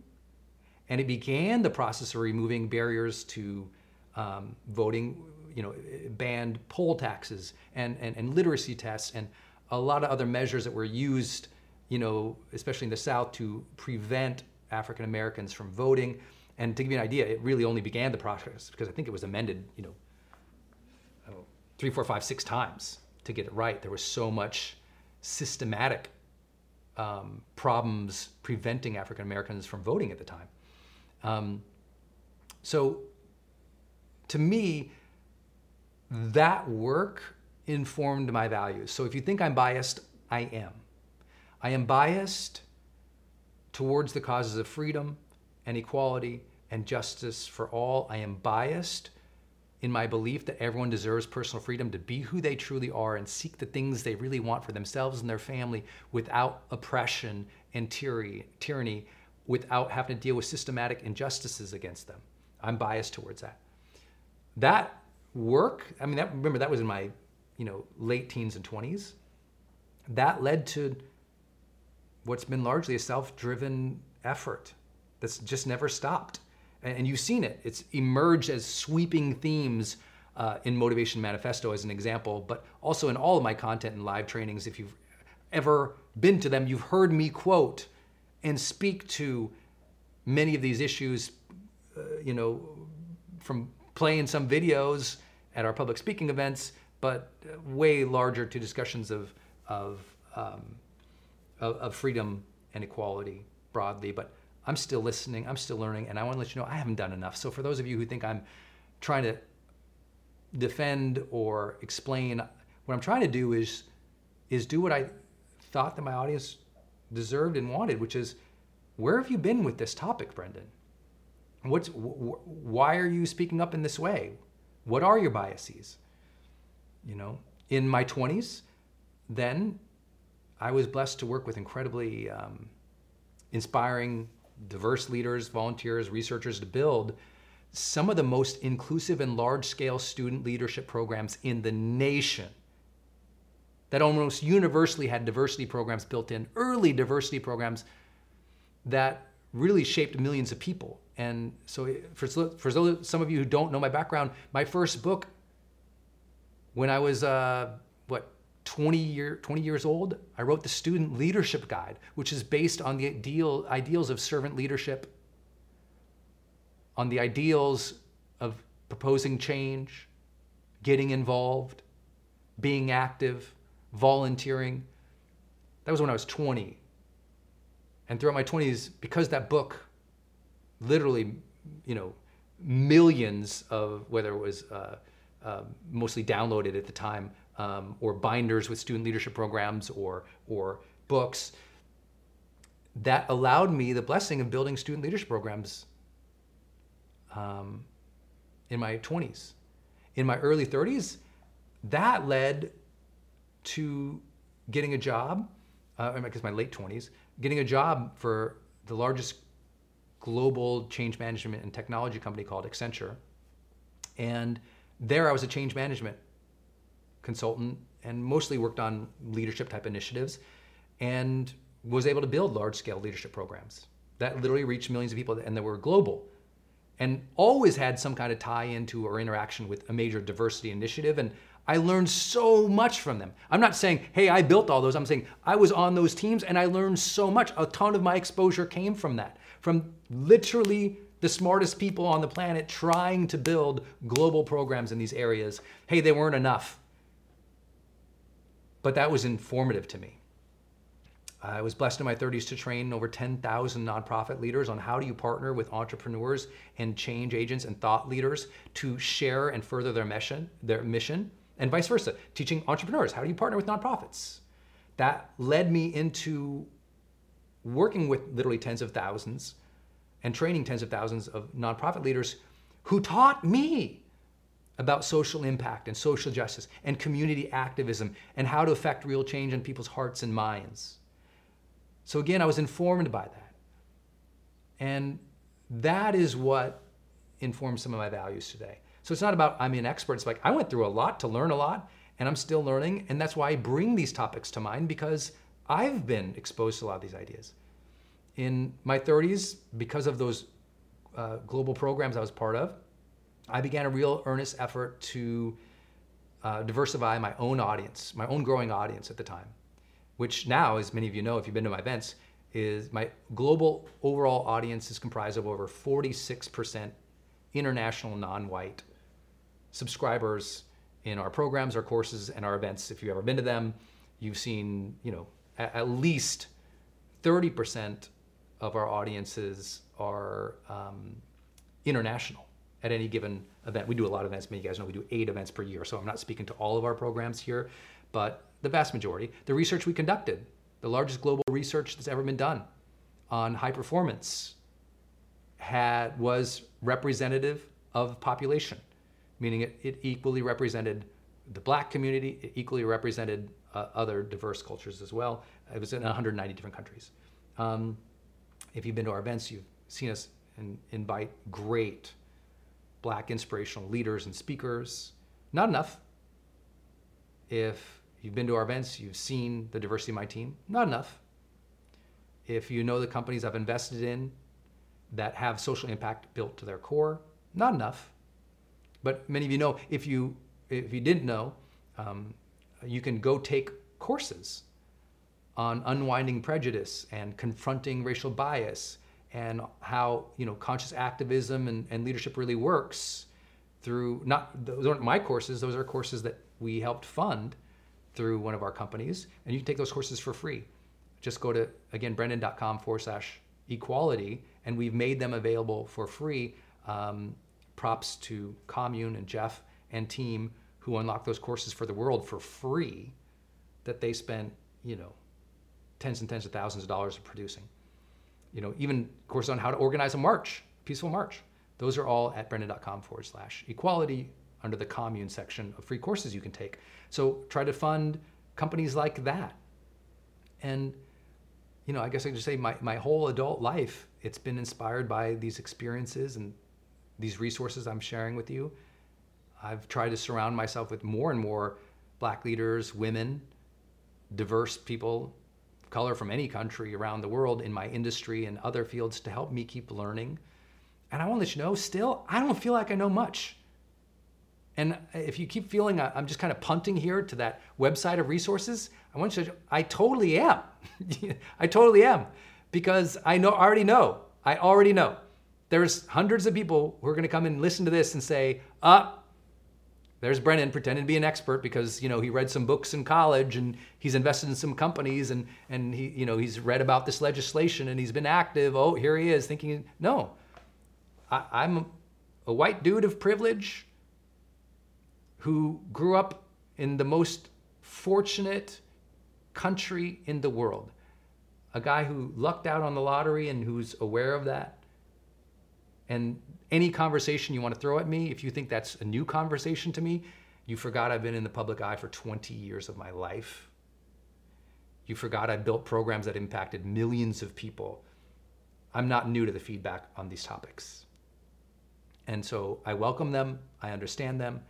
And it began the process of removing barriers to um, voting, you know, banned poll taxes and, and, and literacy tests and a lot of other measures that were used, you know, especially in the South to prevent African Americans from voting. And to give you an idea, it really only began the process because I think it was amended, you know, know, three, four, five, six times to get it right. There was so much systematic um, problems preventing African Americans from voting at the time. Um, so, to me, that work informed my values. So, if you think I'm biased, I am. I am biased towards the causes of freedom and equality and justice for all. I am biased in my belief that everyone deserves personal freedom to be who they truly are and seek the things they really want for themselves and their family without oppression and tyranny, without having to deal with systematic injustices against them. I'm biased towards that. That work, I mean, that, remember that was in my, you know, late teens and 20s. That led to what's been largely a self-driven effort that's just never stopped and you've seen it. It's emerged as sweeping themes uh, in Motivation Manifesto as an example, but also in all of my content and live trainings. If you've ever been to them, you've heard me quote and speak to many of these issues, uh, you know, from playing some videos at our public speaking events, but way larger to discussions of, of, um, of, of freedom and equality broadly. But I'm still listening, I'm still learning, and I want to let you know I haven't done enough. So for those of you who think I'm trying to defend or explain, what I'm trying to do is is do what I thought that my audience deserved and wanted, which is where have you been with this topic, Brendon? What's wh- why are you speaking up in this way? What are your biases? You know, in my 20s, then I was blessed to work with incredibly um, inspiring diverse leaders, volunteers, researchers to build some of the most inclusive and large scale student leadership programs in the nation that almost universally had diversity programs built in, early diversity programs that really shaped millions of people. And so, for, for those, some of you who don't know my background, my first book, when I was, uh, what, 20, year, 20 years old, I wrote the Student Leadership Guide, which is based on the ideal, ideals of servant leadership, on the ideals of proposing change, getting involved, being active, volunteering. That was when I was 20. And throughout my 20s, because that book literally, you know, millions of, whether it was uh, uh, mostly downloaded at the time, um, or binders with student leadership programs or, or books that allowed me the blessing of building student leadership programs um, in my 20s. In my early 30s, that led to getting a job, uh, I guess my late 20s, getting a job for the largest global change management and technology company called Accenture. And there I was a change management consultant and mostly worked on leadership type initiatives and was able to build large scale leadership programs that literally reached millions of people and they were global and always had some kind of tie into or interaction with a major diversity initiative and I learned so much from them. I'm not saying, hey, I built all those. I'm saying I was on those teams and I learned so much. A ton of my exposure came from that, from literally the smartest people on the planet trying to build global programs in these areas. Hey, they weren't enough but that was informative to me. I was blessed in my 30s to train over 10,000 nonprofit leaders on how do you partner with entrepreneurs and change agents and thought leaders to share and further their mission, their mission, and vice versa. Teaching entrepreneurs how do you partner with nonprofits that led me into working with literally tens of thousands and training tens of thousands of nonprofit leaders who taught me about social impact and social justice and community activism and how to affect real change in people's hearts and minds. So again, I was informed by that. And that is what informs some of my values today. So it's not about I'm an expert. It's like I went through a lot to learn a lot and I'm still learning. And that's why I bring these topics to mind because I've been exposed to a lot of these ideas. In my 30s, because of those uh, global programs I was part of, I began a real earnest effort to uh, diversify my own audience, my own growing audience at the time, which now, as many of you know, if you've been to my events, is my global overall audience is comprised of over 46% international non-white subscribers in our programs, our courses, and our events. If you've ever been to them, you've seen, you know, at, at least 30% of our audiences are um, international at any given event. We do a lot of events. Many of you guys know we do eight events per year. So I'm not speaking to all of our programs here, but the vast majority. The research we conducted, the largest global research that's ever been done on high performance, had was representative of population, meaning it, it equally represented the black community, it equally represented uh, other diverse cultures as well. It was in 190 different countries. Um, if you've been to our events, you've seen us in, invite great black inspirational leaders and speakers. Not enough. If you've been to our events, you've seen the diversity of my team. Not enough. If you know the companies I've invested in that have social impact built to their core, not enough. But many of you know, if you if you didn't know, um, you can go take courses on unwinding prejudice and confronting racial bias and how you know conscious activism and, and leadership really works through not those aren't my courses those are courses that we helped fund through one of our companies. And you can take those courses for free. Just go to again brendon.com forward slash equality and we've made them available for free. Um, props to commune and jeff and team who unlock those courses for the world for free that they spent you know tens and tens of thousands of dollars producing you know, even courses on how to organize a march, peaceful march. Those are all at brendon.com forward slash equality under the commune section of free courses you can take. So try to fund companies like that. And, you know, I guess I can just say my, my whole adult life, it's been inspired by these experiences and these resources I'm sharing with you. I've tried to surround myself with more and more black leaders, women, diverse people color from any country around the world in my industry and other fields to help me keep learning. And I want to let you know, still, I don't feel like I know much. And if you keep feeling I'm just kind of punting here to that website of resources, I want you to, I totally am. I totally am. Because I know, already know, I already know. There's hundreds of people who are going to come and listen to this and say, uh, there's Brendon pretending to be an expert because you know he read some books in college and he's invested in some companies and and he you know he's read about this legislation and he's been active. Oh, here he is thinking. No, I, I'm a white dude of privilege who grew up in the most fortunate country in the world. A guy who lucked out on the lottery and who's aware of that. And any conversation you want to throw at me, if you think that's a new conversation to me, you forgot I've been in the public eye for 20 years of my life. You forgot I built programs that impacted millions of people. I'm not new to the feedback on these topics. And so I welcome them, I understand them,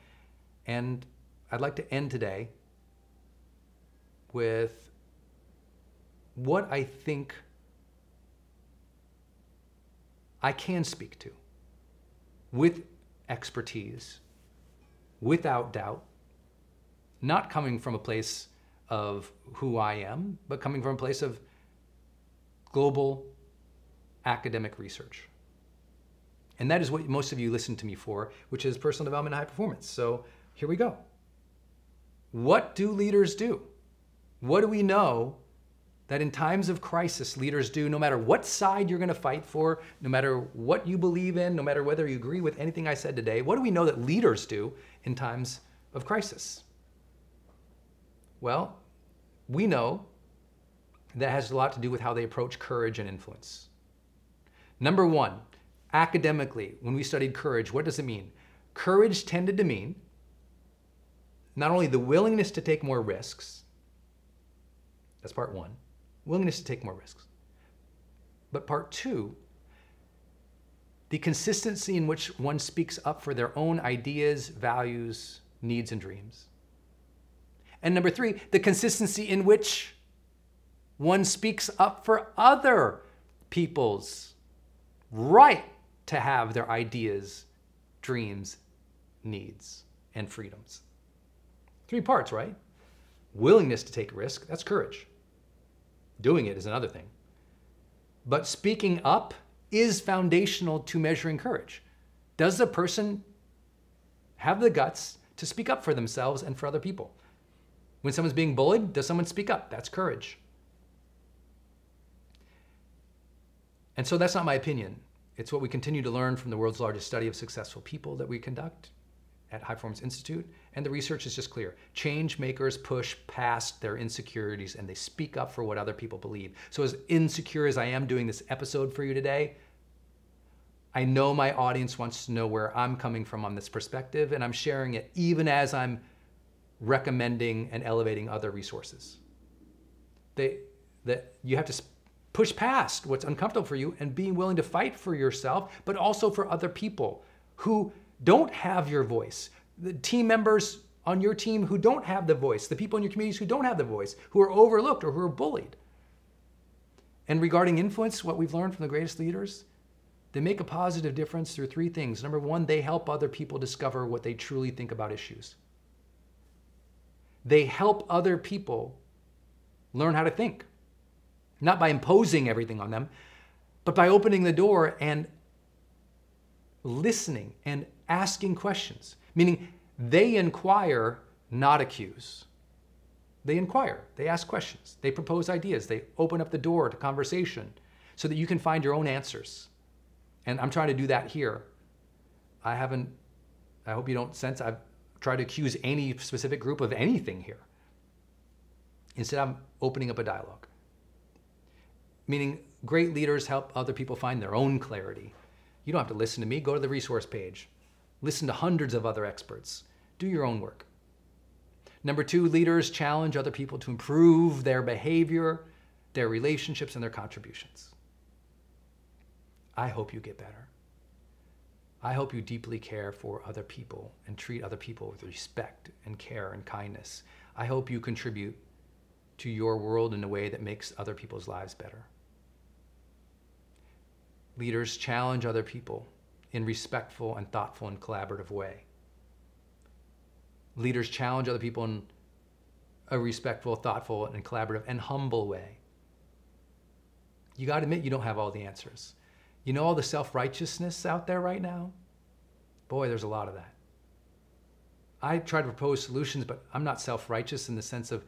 and I'd like to end today with what I think I can speak to with expertise, without doubt, not coming from a place of who I am, but coming from a place of global academic research. And that is what most of you listen to me for, which is personal development and high performance. So here we go. What do leaders do? What do we know that in times of crisis, leaders do, no matter what side you're going to fight for, no matter what you believe in, no matter whether you agree with anything I said today, what do we know that leaders do in times of crisis? Well, we know that has a lot to do with how they approach courage and influence. Number one, academically, when we studied courage, what does it mean? Courage tended to mean not only the willingness to take more risks, that's part one, willingness to take more risks, but part two, the consistency in which one speaks up for their own ideas, values, needs, and dreams. And number three, the consistency in which one speaks up for other people's right to have their ideas, dreams, needs, and freedoms. Three parts, right? Willingness to take risk, that's courage. Doing it is another thing. But speaking up is foundational to measuring courage. Does the person have the guts to speak up for themselves and for other people? When someone's being bullied, does someone speak up? That's courage. And so that's not my opinion. It's what we continue to learn from the world's largest study of successful people that we conduct at High Performance Institute. And the research is just clear. Change makers push past their insecurities and they speak up for what other people believe. So, as insecure as I am doing this episode for you today, I know my audience wants to know where I'm coming from on this perspective, and I'm sharing it even as I'm recommending and elevating other resources. They, that you have to push past what's uncomfortable for you and being willing to fight for yourself, but also for other people who don't have your voice. The team members on your team who don't have the voice, the people in your communities who don't have the voice, who are overlooked or who are bullied. And regarding influence, what we've learned from the greatest leaders, they make a positive difference through three things. Number one, they help other people discover what they truly think about issues. They help other people learn how to think, not by imposing everything on them, but by opening the door and listening and asking questions, meaning they inquire, not accuse. They inquire, they ask questions, they propose ideas, they open up the door to conversation so that you can find your own answers. And I'm trying to do that here. I haven't, I hope you don't sense I've tried to accuse any specific group of anything here. Instead, I'm opening up a dialogue. Meaning, great leaders help other people find their own clarity. You don't have to listen to me, go to the resource page. Listen to hundreds of other experts. Do your own work. Number two, leaders challenge other people to improve their behavior, their relationships, and their contributions. I hope you get better. I hope you deeply care for other people and treat other people with respect and care and kindness. I hope you contribute to your world in a way that makes other people's lives better. Leaders challenge other people in respectful and thoughtful and collaborative way. Leaders challenge other people in a respectful, thoughtful, and collaborative and humble way. You got to admit you don't have all the answers. You know all the self righteousness out there right now? Boy, there's a lot of that. I try to propose solutions, but I'm not self righteous in the sense of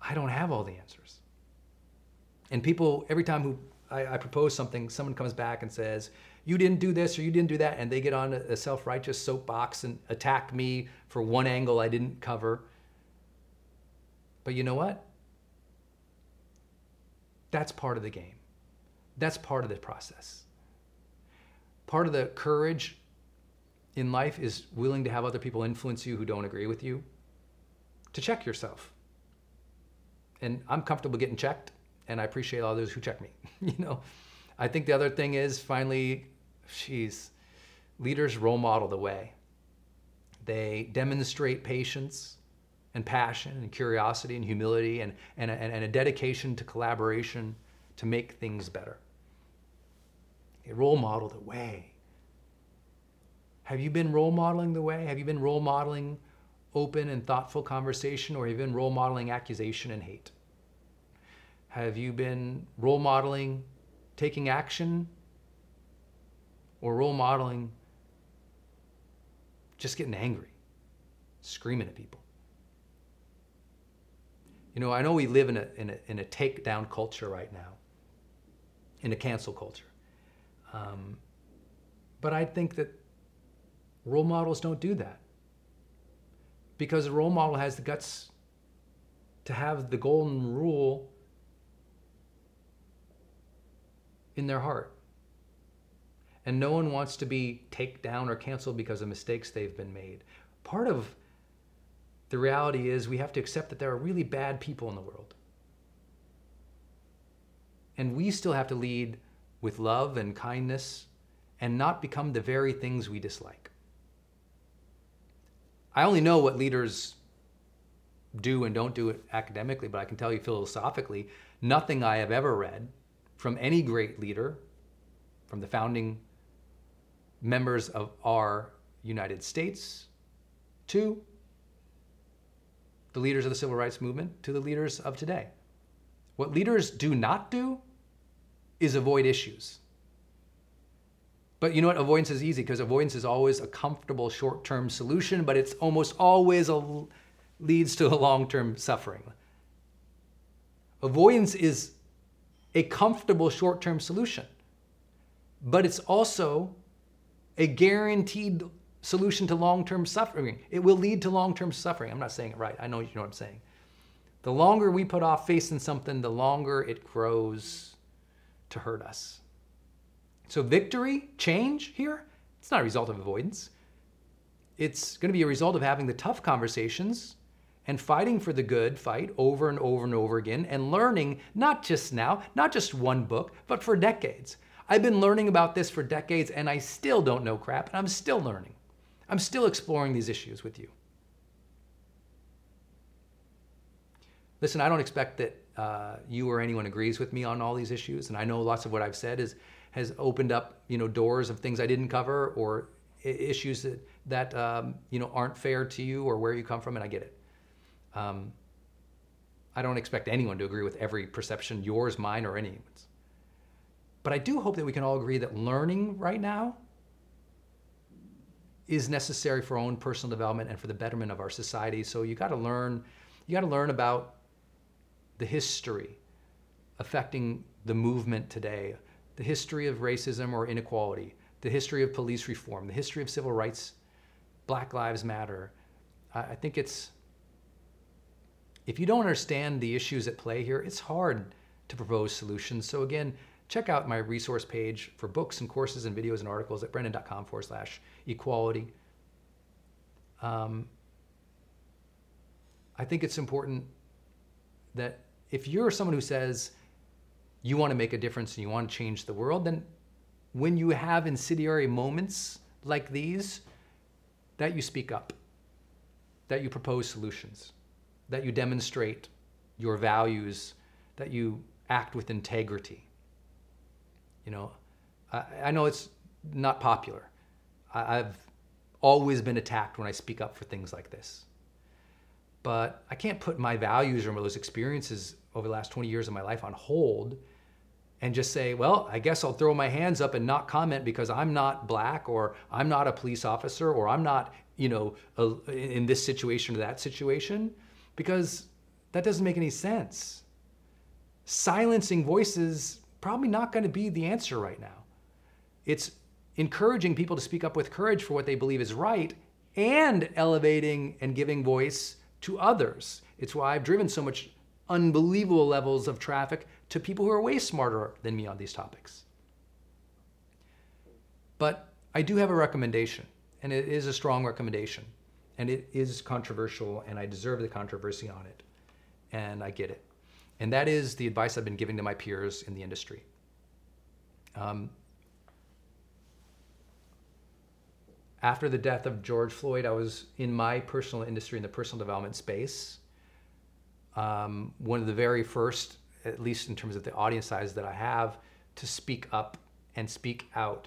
I don't have all the answers. And people, every time who I, I, propose something, someone comes back and says, You didn't do this or you didn't do that. And they get on a, self righteous soapbox and attack me for one angle I didn't cover. But you know what? That's part of the game. That's part of the process. Part of the courage in life is willing to have other people influence you who don't agree with you, to check yourself. And I'm comfortable getting checked and I appreciate all those who check me. you know, I think the other thing is finally, she's leaders role model the way. They demonstrate patience and passion and curiosity and humility and, and, a, and a dedication to collaboration to make things better. They role model the way. Have you been role modeling the way? Have you been role modeling open and thoughtful conversation, or have you been role modeling accusation and hate? Have you been role modeling taking action or role modeling just getting angry, screaming at people? You know, I know we live in a, in a, in a takedown culture right now, in a cancel culture. Um, but I think that role models don't do that. Because a role model has the guts to have the golden rule in their heart. And no one wants to be taken down or canceled because of mistakes they've been made. Part of the reality is we have to accept that there are really bad people in the world. And we still have to lead with love and kindness and not become the very things we dislike. I only know what leaders do and don't do it academically, but I can tell you philosophically, nothing I have ever read from any great leader, from the founding members of our United States to the leaders of the civil rights movement to the leaders of today. What leaders do not do is avoid issues. But you know what? Avoidance is easy because avoidance is always a comfortable short term solution, but it's almost always a, leads to a long term suffering. Avoidance is a comfortable short term solution, but it's also a guaranteed solution to long term suffering. It will lead to long term suffering. I'm not saying it right. I know you know what I'm saying. The longer we put off facing something, the longer it grows to hurt us. So, victory, change here, it's not a result of avoidance. It's going to be a result of having the tough conversations and fighting for the good fight over and over and over again and learning not just now, not just one book, but for decades. I've been learning about this for decades and I still don't know crap and I'm still learning. I'm still exploring these issues with you. Listen, I don't expect that uh, you or anyone agrees with me on all these issues, and I know lots of what I've said is has opened up, you know, doors of things I didn't cover or issues that that um, you know aren't fair to you or where you come from, and I get it. Um, I don't expect anyone to agree with every perception, yours, mine, or anyone's. But I do hope that we can all agree that learning right now is necessary for our own personal development and for the betterment of our society. So you got to learn, you got to learn about the history affecting the movement today, the history of racism or inequality, the history of police reform, the history of civil rights, Black Lives Matter. I think it's if you don't understand the issues at play here, it's hard to propose solutions. So again, check out my resource page for books and courses and videos and articles at brendon.com forward slash equality. Um, I think it's important that if you're someone who says you want to make a difference and you want to change the world, then when you have incendiary moments like these, that you speak up, that you propose solutions that you demonstrate your values, that you act with integrity. You know, I, I know it's not popular. I, I've always been attacked when I speak up for things like this. But I can't put my values or those experiences over the last 20 years of my life on hold and just say, well, I guess I'll throw my hands up and not comment because I'm not black or I'm not a police officer or I'm not, you know, a, in this situation or that situation because that doesn't make any sense. Silencing voices probably not going to be the answer right now. It's encouraging people to speak up with courage for what they believe is right and elevating and giving voice to others. It's why I've driven so much unbelievable levels of traffic to people who are way smarter than me on these topics. But I do have a recommendation, and it is a strong recommendation and it is controversial, and I deserve the controversy on it, and I get it. And that is the advice I've been giving to my peers in the industry. Um, after the death of George Floyd, I was in my personal industry, in the personal development space. Um, one of the very first, at least in terms of the audience size that I have, to speak up and speak out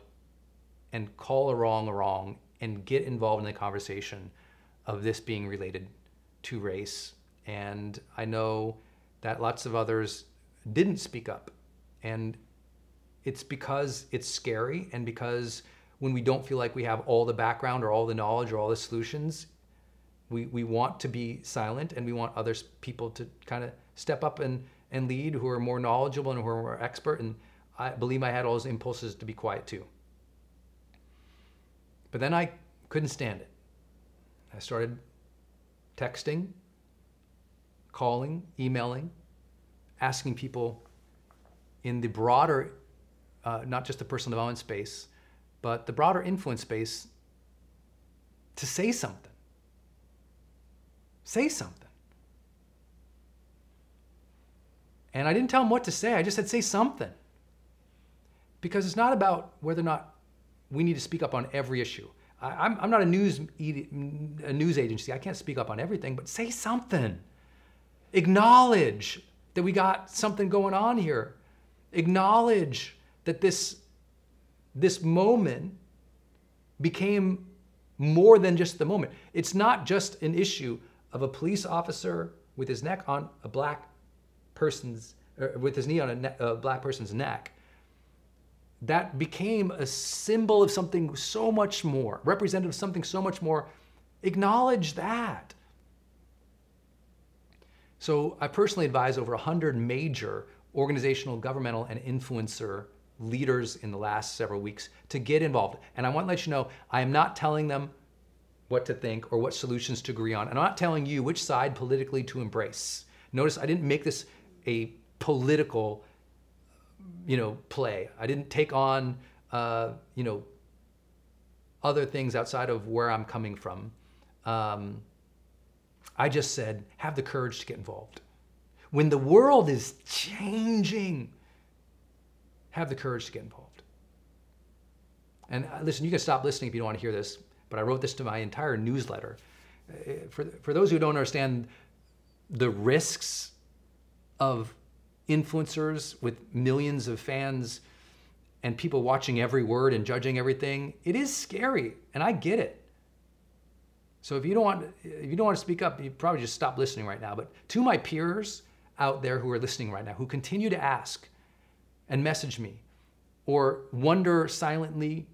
and call a wrong a wrong and get involved in the conversation of this being related to race. And I know that lots of others didn't speak up. And it's because it's scary and because when we don't feel like we have all the background or all the knowledge or all the solutions, we, we want to be silent and we want other people to kind of step up and, and lead who are more knowledgeable and who are more expert. And I believe I had all those impulses to be quiet too. But then I couldn't stand it. I started texting, calling, emailing, asking people in the broader uh, not just the personal development space, but the broader influence space, to say something. Say something. And I didn't tell them what to say, I just said, say something. Because it's not about whether or not we need to speak up on every issue. I, am not a news, a news agency, I can't speak up on everything, but say something. Acknowledge that we got something going on here. Acknowledge that this, this moment became more than just the moment. It's not just an issue of a police officer with his neck on a black person's, er, with his knee on a, ne- a black person's neck. That became a symbol of something so much more, representative of something so much more. Acknowledge that. So I personally advise over 100 major organizational, governmental, and influencer leaders in the last several weeks to get involved. And I want to let you know I am not telling them what to think or what solutions to agree on. I'm not telling you which side politically to embrace. Notice I didn't make this a political, you know, play. I didn't take on, uh, you know, other things outside of where I'm coming from. Um, I just said, have the courage to get involved. When the world is changing, have the courage to get involved. And uh, listen, you can stop listening if you don't want to hear this, but I wrote this to my entire newsletter. Uh, for, for those who don't understand the risks of influencers with millions of fans and people watching every word and judging everything, it is scary, and I get it. So if you don't want if you don't want to speak up, you probably just stop listening right now. But to my peers out there who are listening right now, who continue to ask and message me, or wonder silently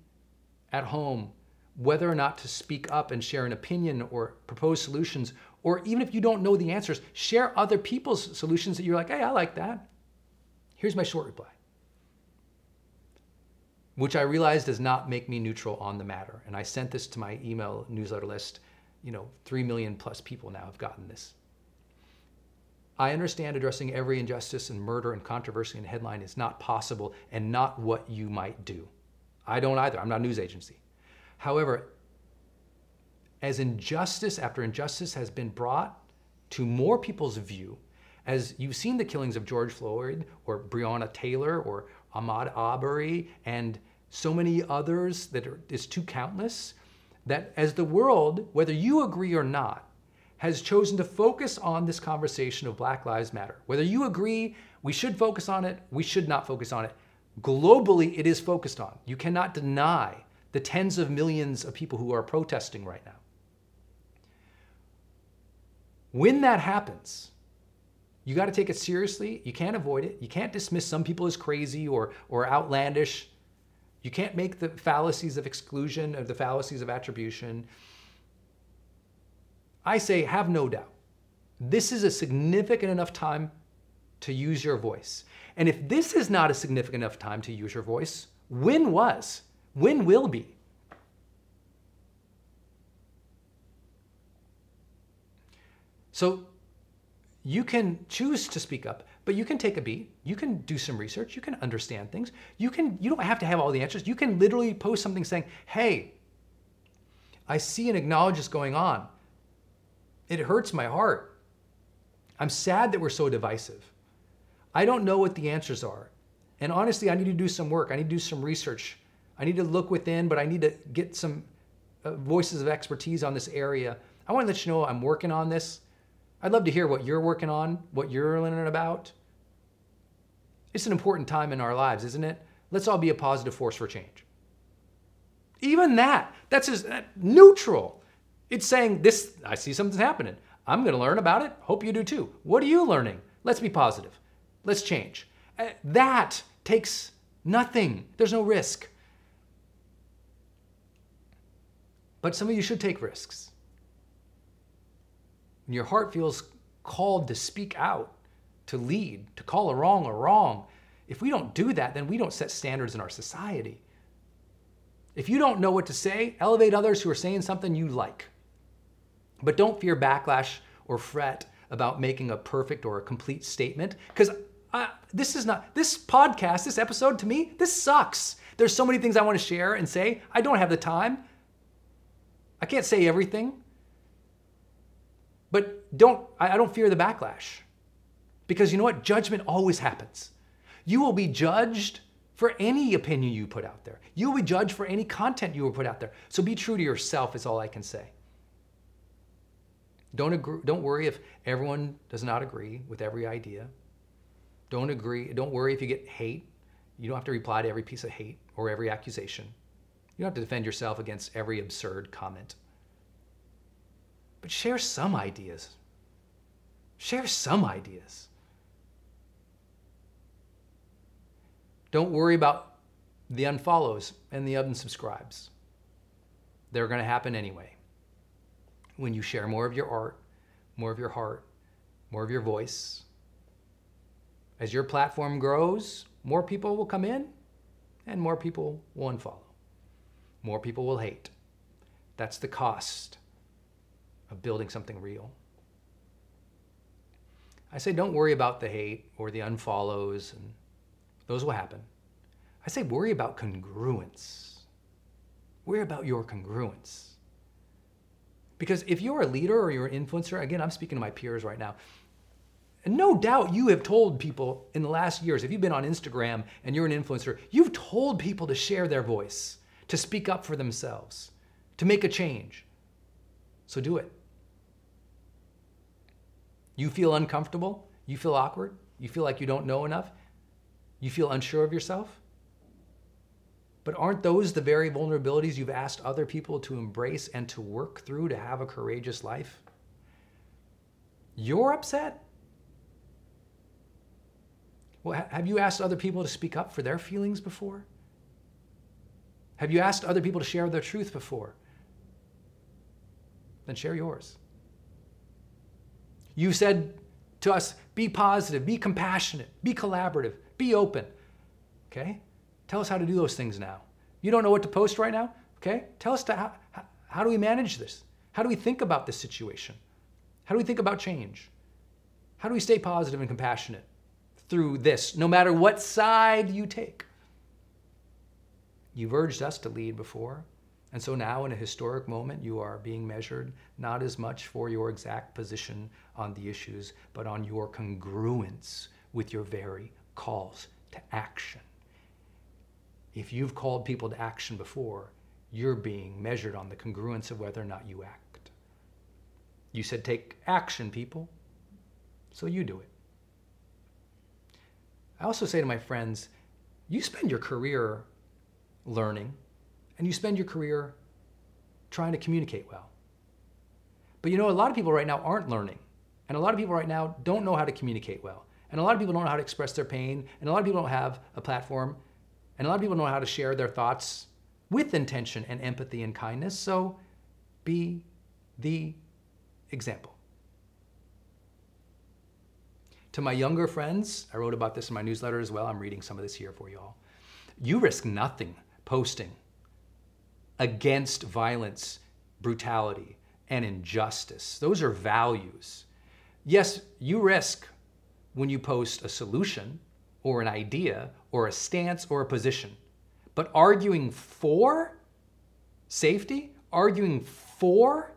at home whether or not to speak up and share an opinion or propose solutions, or even if you don't know the answers, share other people's solutions that you're like, hey, I like that. Here's my short reply, which I realize does not make me neutral on the matter. And I sent this to my email newsletter list you know, 3 million plus people now have gotten this. I understand addressing every injustice and murder and controversy and headline is not possible and not what you might do. I don't either. I'm not a news agency. However, as injustice after injustice has been brought to more people's view, as you've seen the killings of George Floyd or Breonna Taylor or Ahmaud Arbery and so many others that are, is too countless, that as the world, whether you agree or not, has chosen to focus on this conversation of Black Lives Matter, whether you agree we should focus on it, we should not focus on it, globally it is focused on. You cannot deny the tens of millions of people who are protesting right now. When that happens, you got to take it seriously. You can't avoid it. You can't dismiss some people as crazy or, or outlandish. You can't make the fallacies of exclusion or the fallacies of attribution. I say, have no doubt. This is a significant enough time to use your voice. And if this is not a significant enough time to use your voice, when was? When will be? So you can choose to speak up. But you can take a beat, you can do some research, you can understand things. You can you don't have to have all the answers. You can literally post something saying, "Hey, I see and acknowledge this going on. It hurts my heart. I'm sad that we're so divisive. I don't know what the answers are. And honestly, I need to do some work. I need to do some research. I need to look within, but I need to get some uh, voices of expertise on this area. I want to let you know I'm working on this. I'd love to hear what you're working on, what you're learning about. It's an important time in our lives, isn't it? Let's all be a positive force for change. Even that, that's just neutral. It's saying this, I see something's happening. I'm going to learn about it. Hope you do too. What are you learning? Let's be positive. Let's change. Uh, that takes nothing. There's no risk. But some of you should take risks and your heart feels called to speak out, to lead, to call a wrong a wrong, if we don't do that, then we don't set standards in our society. If you don't know what to say, elevate others who are saying something you like. But don't fear backlash or fret about making a perfect or a complete statement, because Uh, this is not, this podcast, this episode to me, this sucks. There's so many things I want to share and say. I don't have the time. I can't say everything. But don't, I don't fear the backlash. Because you know what? Judgment always happens. You will be judged for any opinion you put out there. You will be judged for any content you will put out there. So be true to yourself, is all I can say. Don't, agree, don't worry if everyone does not agree with every idea. Don't agree. Don't worry if you get hate. You don't have to reply to every piece of hate or every accusation. You don't have to defend yourself against every absurd comment. But share some ideas. Share some ideas. Don't worry about the unfollows and the unsubscribes. They're going to happen anyway. When you share more of your art, more of your heart, more of your voice, as your platform grows, more people will come in and more people will unfollow. More people will hate. That's the cost of building something real. I say don't worry about the hate or the unfollows, and those will happen. I say worry about congruence. Worry about your congruence. Because if you're a leader or you're an influencer, again, I'm speaking to my peers right now. No doubt you have told people in the last years, if you've been on Instagram and you're an influencer, you've told people to share their voice, to speak up for themselves, to make a change. So do it. You feel uncomfortable? You feel awkward? You feel like you don't know enough? You feel unsure of yourself? But aren't those the very vulnerabilities you've asked other people to embrace and to work through to have a courageous life? You're upset? Well, have you asked other people to speak up for their feelings before? Have you asked other people to share their truth before? Then share yours. You said to us, be positive, be compassionate, be collaborative, be open. Okay? Tell us how to do those things now. You don't know what to post right now? Okay? Tell us how, how, how do we manage this? How do we think about this situation? How do we think about change? How do we stay positive and compassionate through this, no matter what side you take? You've urged us to lead before. And so now, in a historic moment, you are being measured not as much for your exact position on the issues, but on your congruence with your very calls to action. If you've called people to action before, you're being measured on the congruence of whether or not you act. You said, take action, people, so you do it. I also say to my friends, you spend your career learning and you spend your career trying to communicate well. But you know, a lot of people right now aren't learning. And a lot of people right now don't know how to communicate well. And a lot of people don't know how to express their pain. And a lot of people don't have a platform. And a lot of people don't know how to share their thoughts with intention and empathy and kindness. So be the example. To my younger friends, I wrote about this in my newsletter as well. I'm reading some of this here for you all. You risk nothing posting against violence, brutality, and injustice. Those are values. Yes, you risk when you post a solution or an idea or a stance or a position. But arguing for safety, arguing for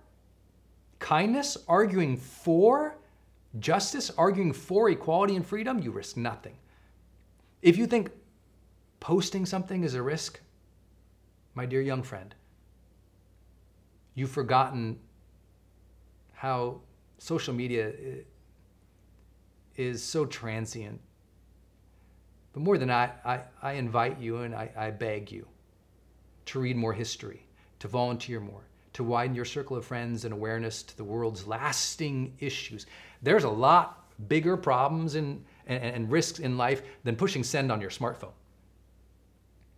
kindness, arguing for justice, arguing for equality and freedom, you risk nothing. If you think posting something is a risk, my dear young friend, you've forgotten how social media uh, is so transient. But more than that, I, I invite you and I, I beg you to read more history, to volunteer more, to widen your circle of friends and awareness to the world's lasting issues. There's a lot bigger problems and, and, and risks in life than pushing send on your smartphone.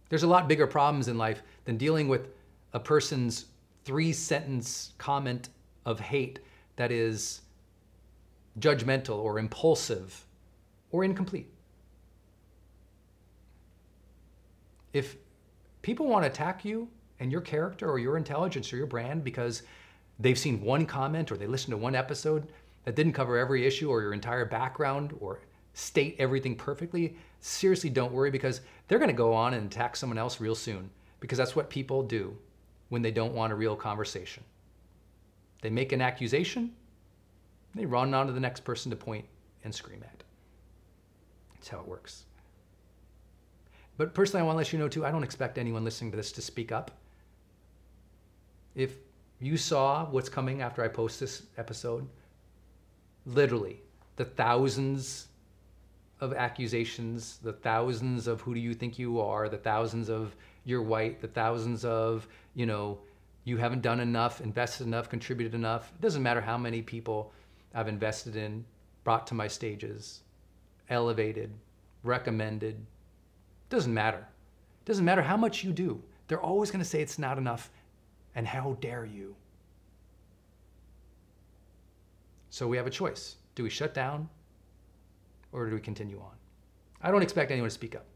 There's a lot bigger problems in life than dealing with a person's three sentence comment of hate that is judgmental or impulsive or incomplete. If people want to attack you and your character or your intelligence or your brand because they've seen one comment or they listened to one episode that didn't cover every issue or your entire background or state everything perfectly, seriously don't worry because they're going to go on and attack someone else real soon because that's what people do when they don't want a real conversation. They make an accusation, they run on to the next person to point and scream at. That's how it works. But personally, I want to let you know too, I don't expect anyone listening to this to speak up. If you saw what's coming after I post this episode, literally the thousands of accusations, the thousands of who do you think you are, the thousands of you're white, the thousands of, you know, you haven't done enough, invested enough, contributed enough. It doesn't matter how many people I've invested in, brought to my stages, elevated, recommended. Doesn't matter. Doesn't matter how much you do. They're always going to say it's not enough. And how dare you? So we have a choice. Do we shut down or do we continue on? I don't expect anyone to speak up,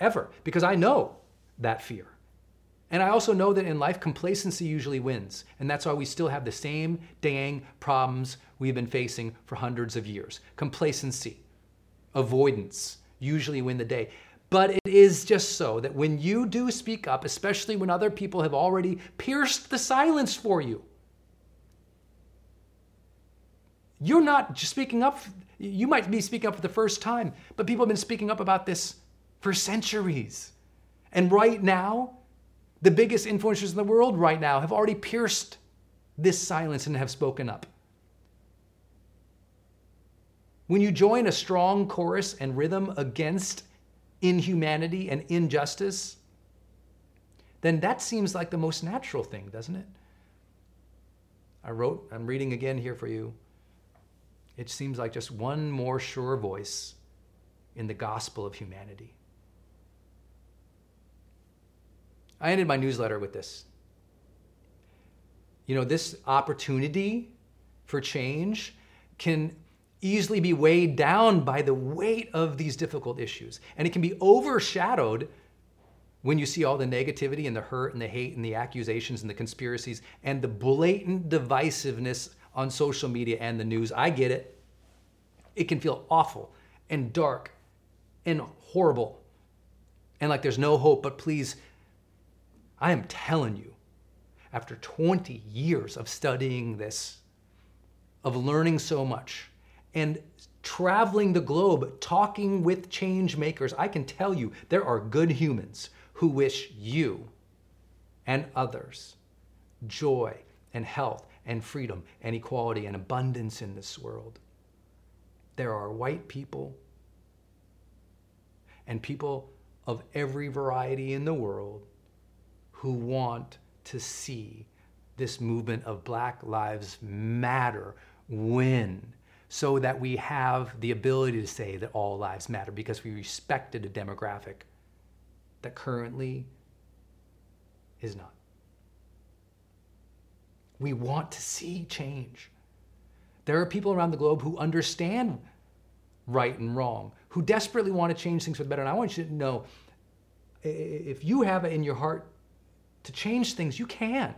ever, because I know that fear. And I also know that in life, complacency usually wins. And that's why we still have the same dang problems we've been facing for hundreds of years. Complacency, avoidance usually win the day. But it is just so that when you do speak up, especially when other people have already pierced the silence for you, you're not speaking up. You might be speaking up for the first time, but people have been speaking up about this for centuries. And right now, the biggest influencers in the world right now have already pierced this silence and have spoken up. When you join a strong chorus and rhythm against inhumanity and injustice, then that seems like the most natural thing, doesn't it? I wrote, I'm reading again here for you. It seems like just one more sure voice in the gospel of humanity. I ended my newsletter with this. You know, this opportunity for change can easily be weighed down by the weight of these difficult issues. And it can be overshadowed when you see all the negativity and the hurt and the hate and the accusations and the conspiracies and the blatant divisiveness on social media and the news. I get it. It can feel awful and dark and horrible and like there's no hope, but please, I am telling you, after 20 years of studying this, of learning so much, and traveling the globe, talking with change makers, I can tell you there are good humans who wish you and others joy and health and freedom and equality and abundance in this world. There are white people and people of every variety in the world who want to see this movement of Black Lives Matter win so that we have the ability to say that all lives matter because we respected a demographic that currently is not. We want to see change. There are people around the globe who understand right and wrong, who desperately want to change things for the better. And I want you to know if you have it in your heart to change things, you can.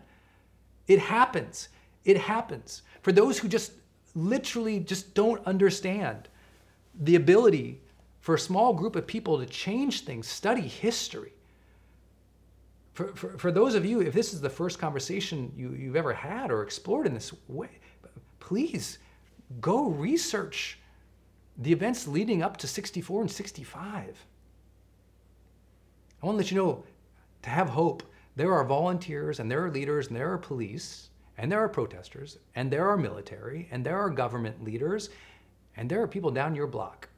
It happens. It happens. For those who just literally just don't understand the ability for a small group of people to change things, study history. For, for, for those of you, if this is the first conversation you, you've ever had or explored in this way, please go research the events leading up to 64 and 65. I want to let you know to have hope, there are volunteers and there are leaders and there are police and there are protesters and there are military and there are government leaders and there are people down your block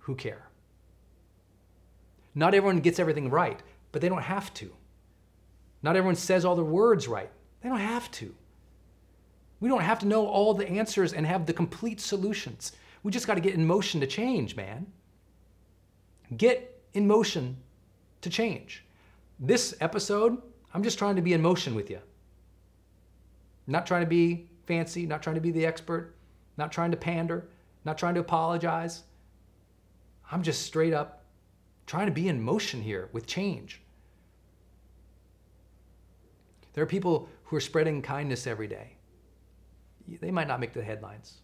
who care. Not everyone gets everything right, but they don't have to. Not everyone says all the words right. They don't have to. We don't have to know all the answers and have the complete solutions. We just got to get in motion to change, man. Get in motion to change. This episode, I'm just trying to be in motion with you. Not trying to be fancy, not trying to be the expert, not trying to pander, not trying to apologize. I'm just straight up trying to be in motion here with change. There are people who are spreading kindness every day they might not make the headlines.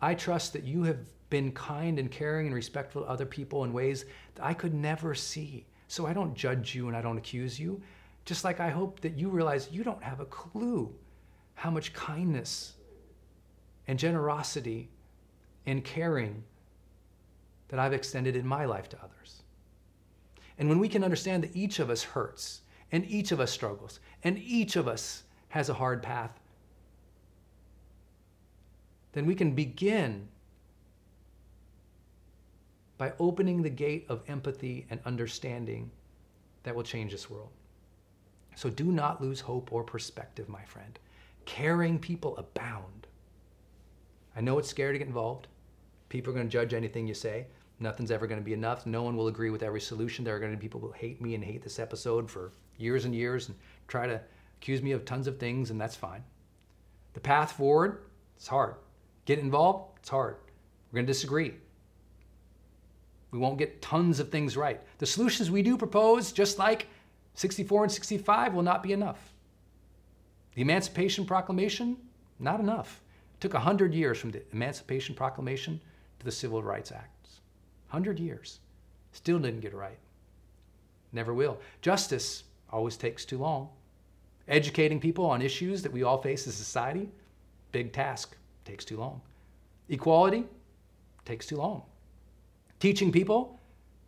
I trust that you have been kind and caring and respectful to other people in ways that I could never see. So I don't judge you and I don't accuse you. Just like I hope that you realize you don't have a clue how much kindness and generosity and caring that I've extended in my life to others. And when we can understand that each of us hurts and each of us struggles and each of us has a hard path, then we can begin by opening the gate of empathy and understanding that will change this world. So do not lose hope or perspective, my friend. Caring people abound. I know it's scary to get involved. People are going to judge anything you say. Nothing's ever going to be enough. No one will agree with every solution. There are going to be people who hate me and hate this episode for years and years and try to accuse me of tons of things, and that's fine. The path forward, it's hard. Get involved, it's hard. We're going to disagree. We won't get tons of things right. The solutions we do propose, just like 64 and 65, will not be enough. The Emancipation Proclamation, not enough. It took 100 years from the Emancipation Proclamation to the Civil Rights Acts. 100 years. Still didn't get it right. Never will. Justice always takes too long. Educating people on issues that we all face as a society, big task, takes too long. Equality takes too long. Teaching people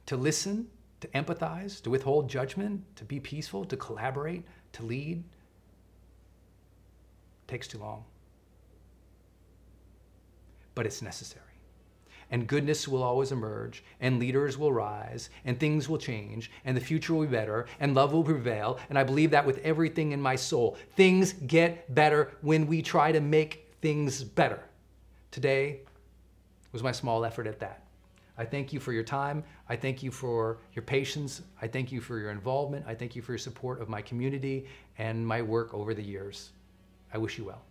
to listen, to empathize, to withhold judgment, to be peaceful, to collaborate, to lead takes too long. But it's necessary and goodness will always emerge, and leaders will rise, and things will change, and the future will be better, and love will prevail. And I believe that with everything in my soul. Things get better when we try to make things better. Today was my small effort at that. I thank you for your time. I thank you for your patience. I thank you for your involvement. I thank you for your support of my community and my work over the years. I wish you well.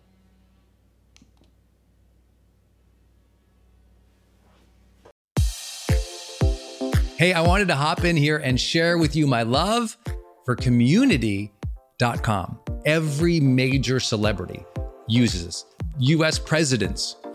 Hey, I wanted to hop in here and share with you my love for community.com. Every major celebrity uses this. US presidents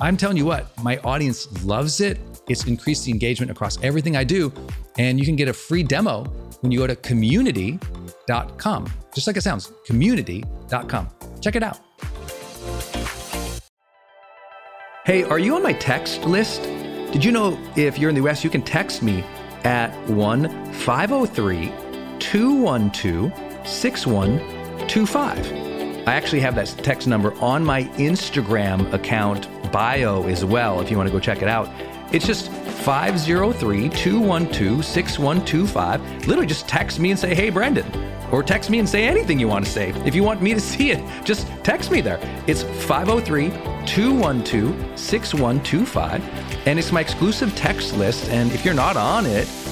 I'm telling you what, my audience loves it. It's increased the engagement across everything I do. And you can get a free demo when you go to community.com. Just like it sounds, community.com. Check it out. Hey, are you on my text list? Did you know if you're in the US, you can text me at 1 503 212 6125. I actually have that text number on my Instagram account bio as well if you want to go check it out. It's just 503 212 6125. Literally just text me and say, hey, Brendon. Or text me and say anything you want to say. If you want me to see it, just text me there. It's 503 212 6125. And it's my exclusive text list. And if you're not on it,